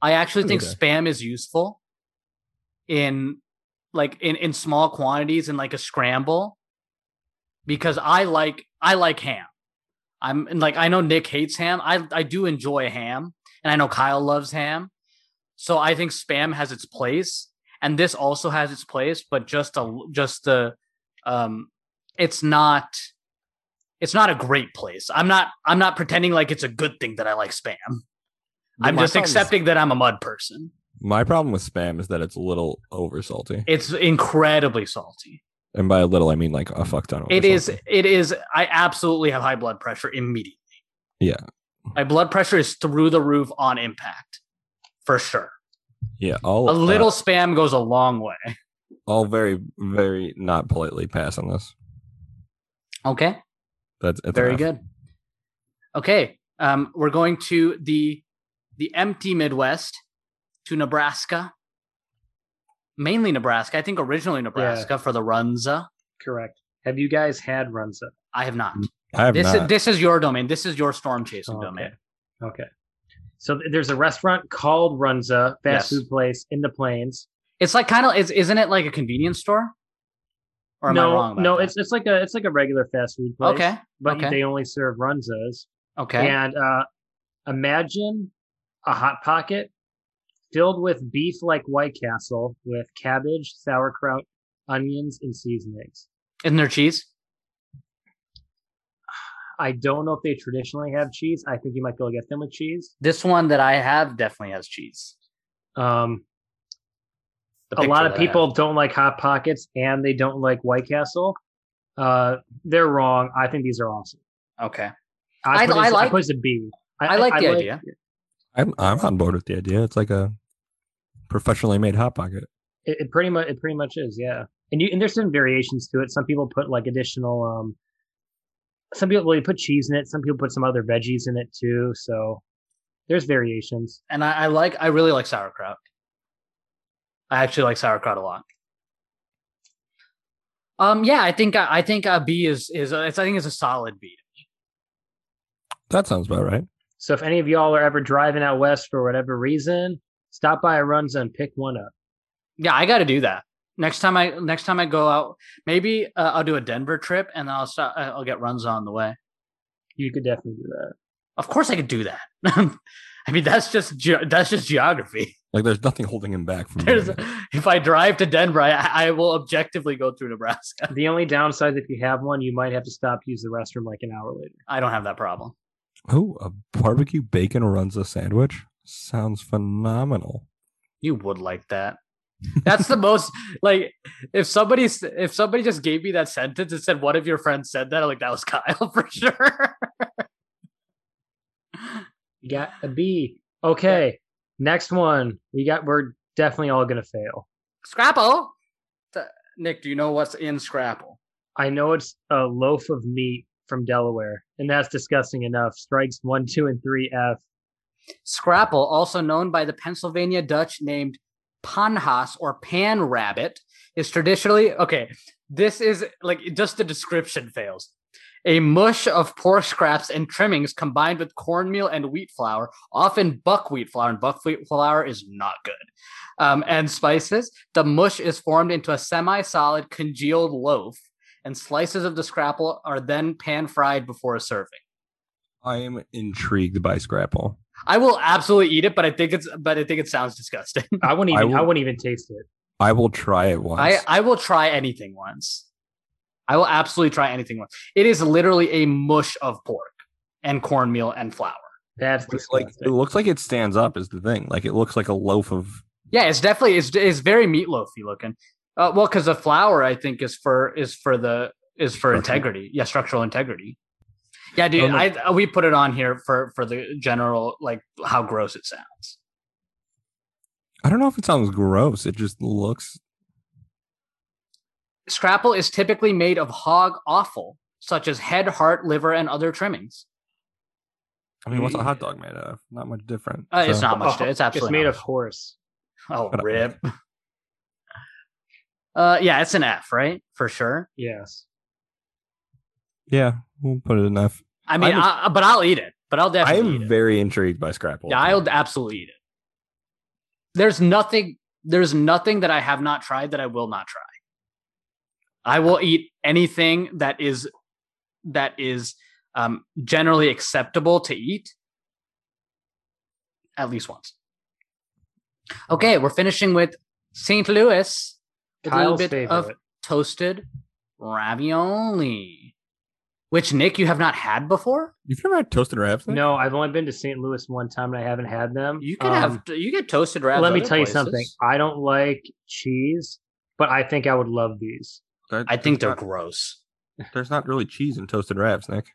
I actually think spam is useful in like in in small quantities in like a scramble because I like I like ham. I'm and like I know Nick hates ham. I I do enjoy ham, and I know Kyle loves ham. So I think spam has its place, and this also has its place, but just a just the um, it's not it's not a great place. I'm not I'm not pretending like it's a good thing that I like spam. I'm just problem is- accepting that I'm a mud person. my problem with spam is that it's a little over salty, It's incredibly salty. and by a little I mean like a fuck ton. It is salty. it is I absolutely have high blood pressure immediately. Yeah. My blood pressure is through the roof on impact. For sure. Yeah, all A little uh, spam goes a long way. all very very not politely pass on this. Okay. That's it's Very enough. good. Okay. Um, we're going to the the empty Midwest to Nebraska. Mainly Nebraska. I think originally Nebraska for the Runza. Correct. Have you guys had Runza? I have not. I have This not. is this is your domain. This is your storm chasing Okay. domain. Okay. So there's a restaurant called Runza, fast Yes. food place in the plains. It's like kind of is isn't it like a convenience store? Or am no, I wrong about no, that? it's it's like a it's like a regular fast food place. okay. but okay. they only serve Runzas. Okay. And uh, imagine a hot pocket filled with beef like White Castle with cabbage, sauerkraut, onions, and seasonings. Isn't there cheese? I don't know if they traditionally have cheese. I think you might be able to get them with cheese. This one that I have definitely has cheese. Um, a lot of people have. don't like hot pockets and they don't like White Castle. Uh, they're wrong. I think these are awesome. Okay. I, I- put I this- like- I put this a B. I like the idea. I'm I'm on board with the idea. It's like a professionally made hot pocket. It, it pretty much it pretty much is, yeah. And you and there's some variations to it. Some people put like additional um some people well, they put cheese in it, some people put some other veggies in it too. So there's variations. And I, I like I really like sauerkraut. I actually like sauerkraut a lot. Um yeah, I think I think a B is is a, it's I think it's a solid B. That sounds about right. So if any of y'all are ever driving out west for whatever reason, stop by a Runza and pick one up. Yeah, I got to do that. Next time I next time I go out, maybe uh, I'll do a Denver trip and then I'll stop I'll get runs on the way. You could definitely do that. Of course I could do that. I mean that's just ge- that's just geography. Like there's nothing holding him back from There's doing if I drive to Denver, I, I will objectively go through Nebraska. The only downside if you have one, you might have to stop use the restroom like an hour later. I don't have that problem. Oh, a barbecue bacon Runza sandwich. Sounds phenomenal. You would like that. That's the most like if somebody if somebody just gave me that sentence and said one of your friends said that, I'm like that was Kyle for sure. You got a B. Okay. Next one. We got we're definitely all gonna fail. Scrapple. Nick, do you know what's in Scrapple? I know it's a loaf of meat from Delaware, and that's disgusting enough. Strikes one, two, and three F. Scrapple, also known by the Pennsylvania Dutch named Pannhaas or pan rabbit, is traditionally okay. This is like just the description fails. A mush of pork scraps and trimmings combined with cornmeal and wheat flour, often buckwheat flour, and buckwheat flour is not good. Um, and spices. The mush is formed into a semi-solid congealed loaf, and slices of the scrapple are then pan fried before a serving. I am intrigued by Scrapple. I will absolutely eat it, but I think it's but I think it sounds disgusting. I wouldn't even I, will- wouldn't even taste it. I will try it once. I I will try anything once. I will absolutely try anything once. It is literally a mush of pork and cornmeal and flour. That's But, like it looks like it stands up is the thing. Like it looks like a loaf of Yeah, it's definitely it's it's very meatloafy looking. Uh, well, because the flour I think is for is for the is for Structural. integrity. Yeah, structural integrity. Yeah, dude. Oh. I we put it on here for for the general like how gross it sounds. I don't know if it sounds gross. It just looks Scrapple is typically made of hog offal, such as head, heart, liver, and other trimmings. I mean, what's a hot dog made of? Not much different. Uh, it's not much. Oh, It's absolutely it's made of horse. Oh, Shut up. rip. Uh, yeah, it's an F, right? For sure. Yes. Yeah, we'll put it in F. I mean, I'm- I, but I'll eat it. But I'll I definitely eat am it. very intrigued by Scrapple. yeah, I'll absolutely eat it. There's nothing. There's nothing that I have not tried that I will not try. I will eat anything that is that is um, generally acceptable to eat at least once. Okay, we're finishing with St. Louis. with a little bit favorite. of toasted ravioli, which Nick you have not had before. You've never had toasted ravs? Nick? No, I've only been to St. Louis one time and I haven't had them. You can Um, have you get toasted ravs. Let me other tell you something. I don't like cheese, but I think I would love these. That- I think they're not, gross. there's not really cheese in toasted ravs, Nick.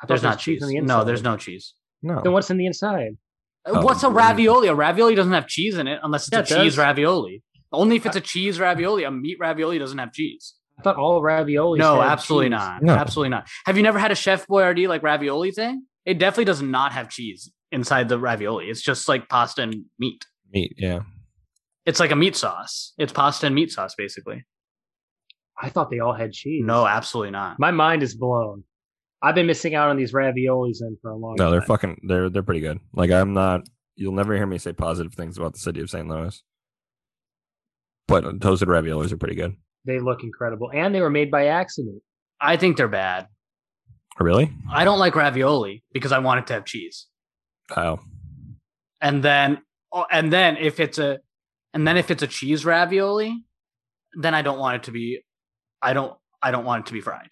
I thought There's not was cheese. on the inside. No, there's no cheese. No. Then what's in the inside? Uh, oh, What's a ravioli? A ravioli doesn't have cheese in it unless it's Yeah, a it cheese does. ravioli. Only if it's a cheese ravioli. A meat ravioli doesn't have cheese. I thought all raviolis. no, absolutely cheese. not. No. Absolutely not. Have you never had a Chef Boyardee like ravioli thing? It definitely does not have cheese inside the ravioli. It's just like pasta and meat. Meat, yeah. It's like a meat sauce. It's pasta and meat sauce, basically. I thought they all had cheese. No, absolutely not. My mind is blown. I've been missing out on these raviolis in for a long No, time. they're fucking. They're they're pretty good. Like I'm not. You'll never hear me say positive things about the city of St. Louis. But toasted raviolis are pretty good. They look incredible, and they were made by accident. I think they're bad. Oh, really? I don't like ravioli because I want it to have cheese. Oh, And then oh, and then if it's a and then if it's a cheese ravioli, then I don't want it to be I don't I don't want it to be fried.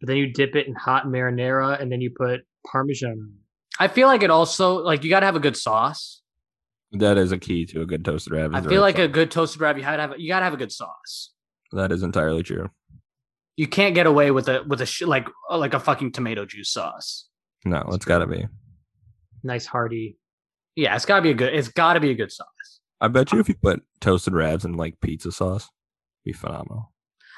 But then you dip it in hot marinara, and then you put parmesan on it. I feel like it also like you got to have a good sauce. that is a key to a good toasted rav. I feel right like a good toasted rav you got to have you got to have a good sauce. that is entirely true. You can't get away with a with a sh- like uh, like a fucking tomato juice sauce. No, it's got to be. Nice hearty. Yeah, it's got to be a good it's got to be a good sauce. I bet you if you put toasted ravs in like pizza sauce, it'd be phenomenal.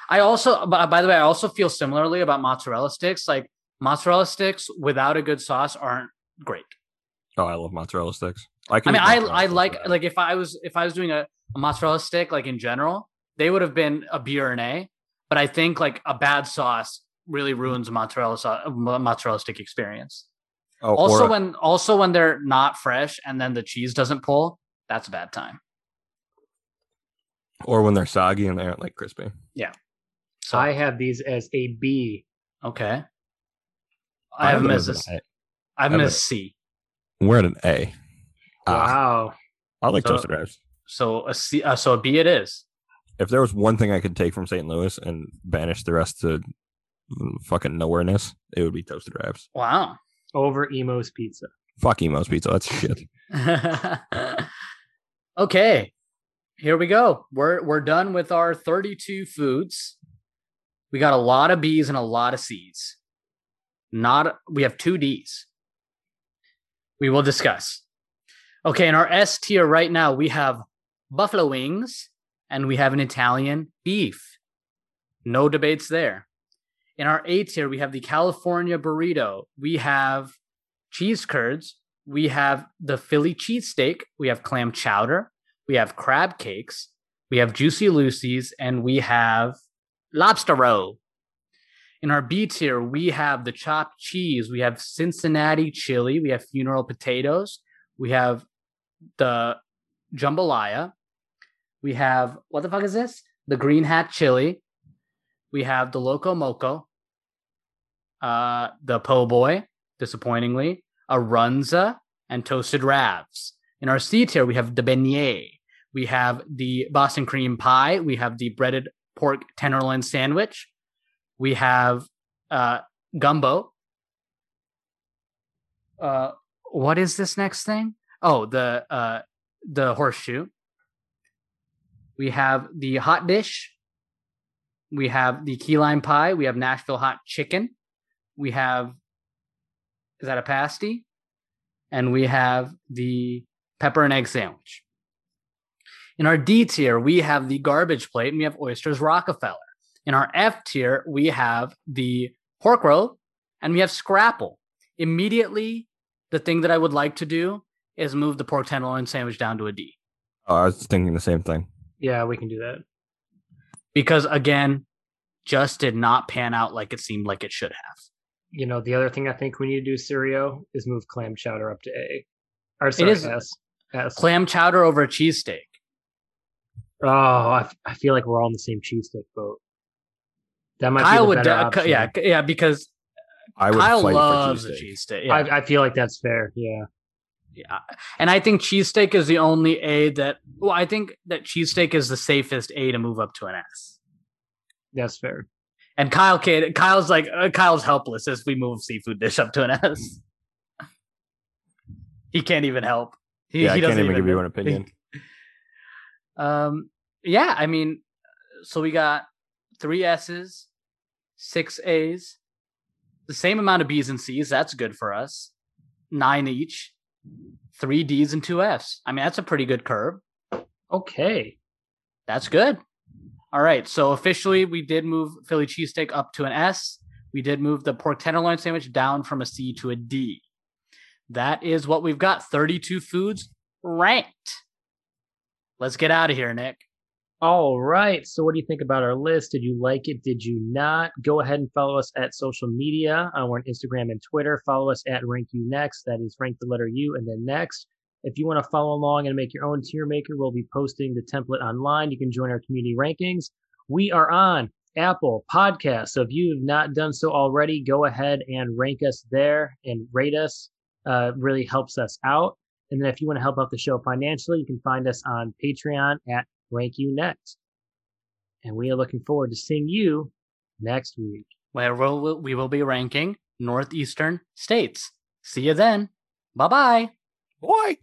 I also, by the way, I also feel similarly about mozzarella sticks. Like mozzarella sticks without a good sauce aren't great. Oh, I love mozzarella sticks. I I mean, I I like like if I was if I was doing a, a mozzarella stick like in general, they would have been a B or an A. But I think like a bad sauce really mm-hmm. ruins a mozzarella sauce, mozzarella stick experience. Oh, Also, or, when also when they're not fresh and then the cheese doesn't pull, that's a bad time. or when they're soggy and they aren't like crispy. So I have these as a B. okay. I have them as a, A. I have them as have C. We're at an A. Ah, Wow. I like So- toasted ravs. So a C. Uh, so a B it is. If there was one thing I could take from St. Louis and banish the rest to fucking nowhereness, it would be toasted ravs. Wow. Over Imo's Pizza. Fuck Imo's Pizza. That's shit. okay. Here we go. We're we're done with our 32 foods. We got a lot of B's and a lot of C's. Not we have two D's. We will discuss. Okay, in our S tier right now, we have buffalo wings and we have an Italian beef. No debates there. In our A tier, we have the California burrito. We have cheese curds. We have the Philly cheesesteak. We have clam chowder. We have crab cakes. We have juicy Lucy's, and we have lobster roll. In our B tier, we have the chopped cheese. We have Cincinnati chili. We have funeral potatoes. We have the jambalaya. We have what the fuck is this? The green Hatch chili. We have the loco moco. Uh, the po' boy, disappointingly, a runza, and toasted ravs. In our C tier, we have the beignet. We have the Boston cream pie. We have the breaded pork tenderloin sandwich. We have uh, gumbo. Uh, what is this next thing? Oh, the uh, the horseshoe. We have the hot dish. We have the key lime pie. We have Nashville hot chicken. We have is that a pasty? And we have the pepper and egg sandwich. In our D tier, we have the garbage plate and we have oysters Rockefeller. In our F tier, we have the pork roll and we have scrapple. Immediately, the thing that I would like to do is move the pork tenderloin sandwich down to a D. Oh, I was thinking the same thing. Yeah, we can do that. Because again, just did not pan out like it seemed like it should have. You know, the other thing I think we need to do, Sirio, is move clam chowder up to A. Or sorry, is- S. S. Clam chowder over a cheesesteak. Oh, I, f- I feel like we're all in the same cheese cheesesteak boat. That might be the would, better de- option. yeah, yeah, because I would Kyle fight loves for a cheesesteak. cheesesteak. Yeah. I, I feel like that's fair. Yeah. Yeah. And I think cheesesteak is the only A that well, I think that cheesesteak is the safest A to move up to an S. That's fair. And Kyle kid, Kyle's like uh, Kyle's helpless as we move seafood dish up to an S. he can't even help. He, Yeah, I he can't doesn't even give you an opinion. Um yeah, I mean so we got three S's, 6 A's, the same amount of B's and C's, that's good for us. 9 each. 3 D's and 2 F's. I mean, that's a pretty good curve. Okay. That's good. All right. So officially, we did move Philly cheesesteak up to an S. We did move the pork tenderloin sandwich down from a C to a D. That is what we've got. 32 foods ranked. Let's get out of here, Nick. All right. So, what do you think about our list? Did you like it? Did you not? Go ahead and follow us at social media. Uh, we're on Instagram and Twitter. Follow us at Rank You Next. That is rank the letter U and then next. If you want to follow along and make your own TierMaker, we'll be posting the template online. You can join our community rankings. We are on Apple Podcasts. So if you have not done so already, go ahead and rank us there and rate us. Uh, really helps us out. And then if you want to help out the show financially, you can find us on Patreon at rank you next. And we are looking forward to seeing you next week. Where we'll, we will be ranking Northeastern states. See you then. Bye bye. Why?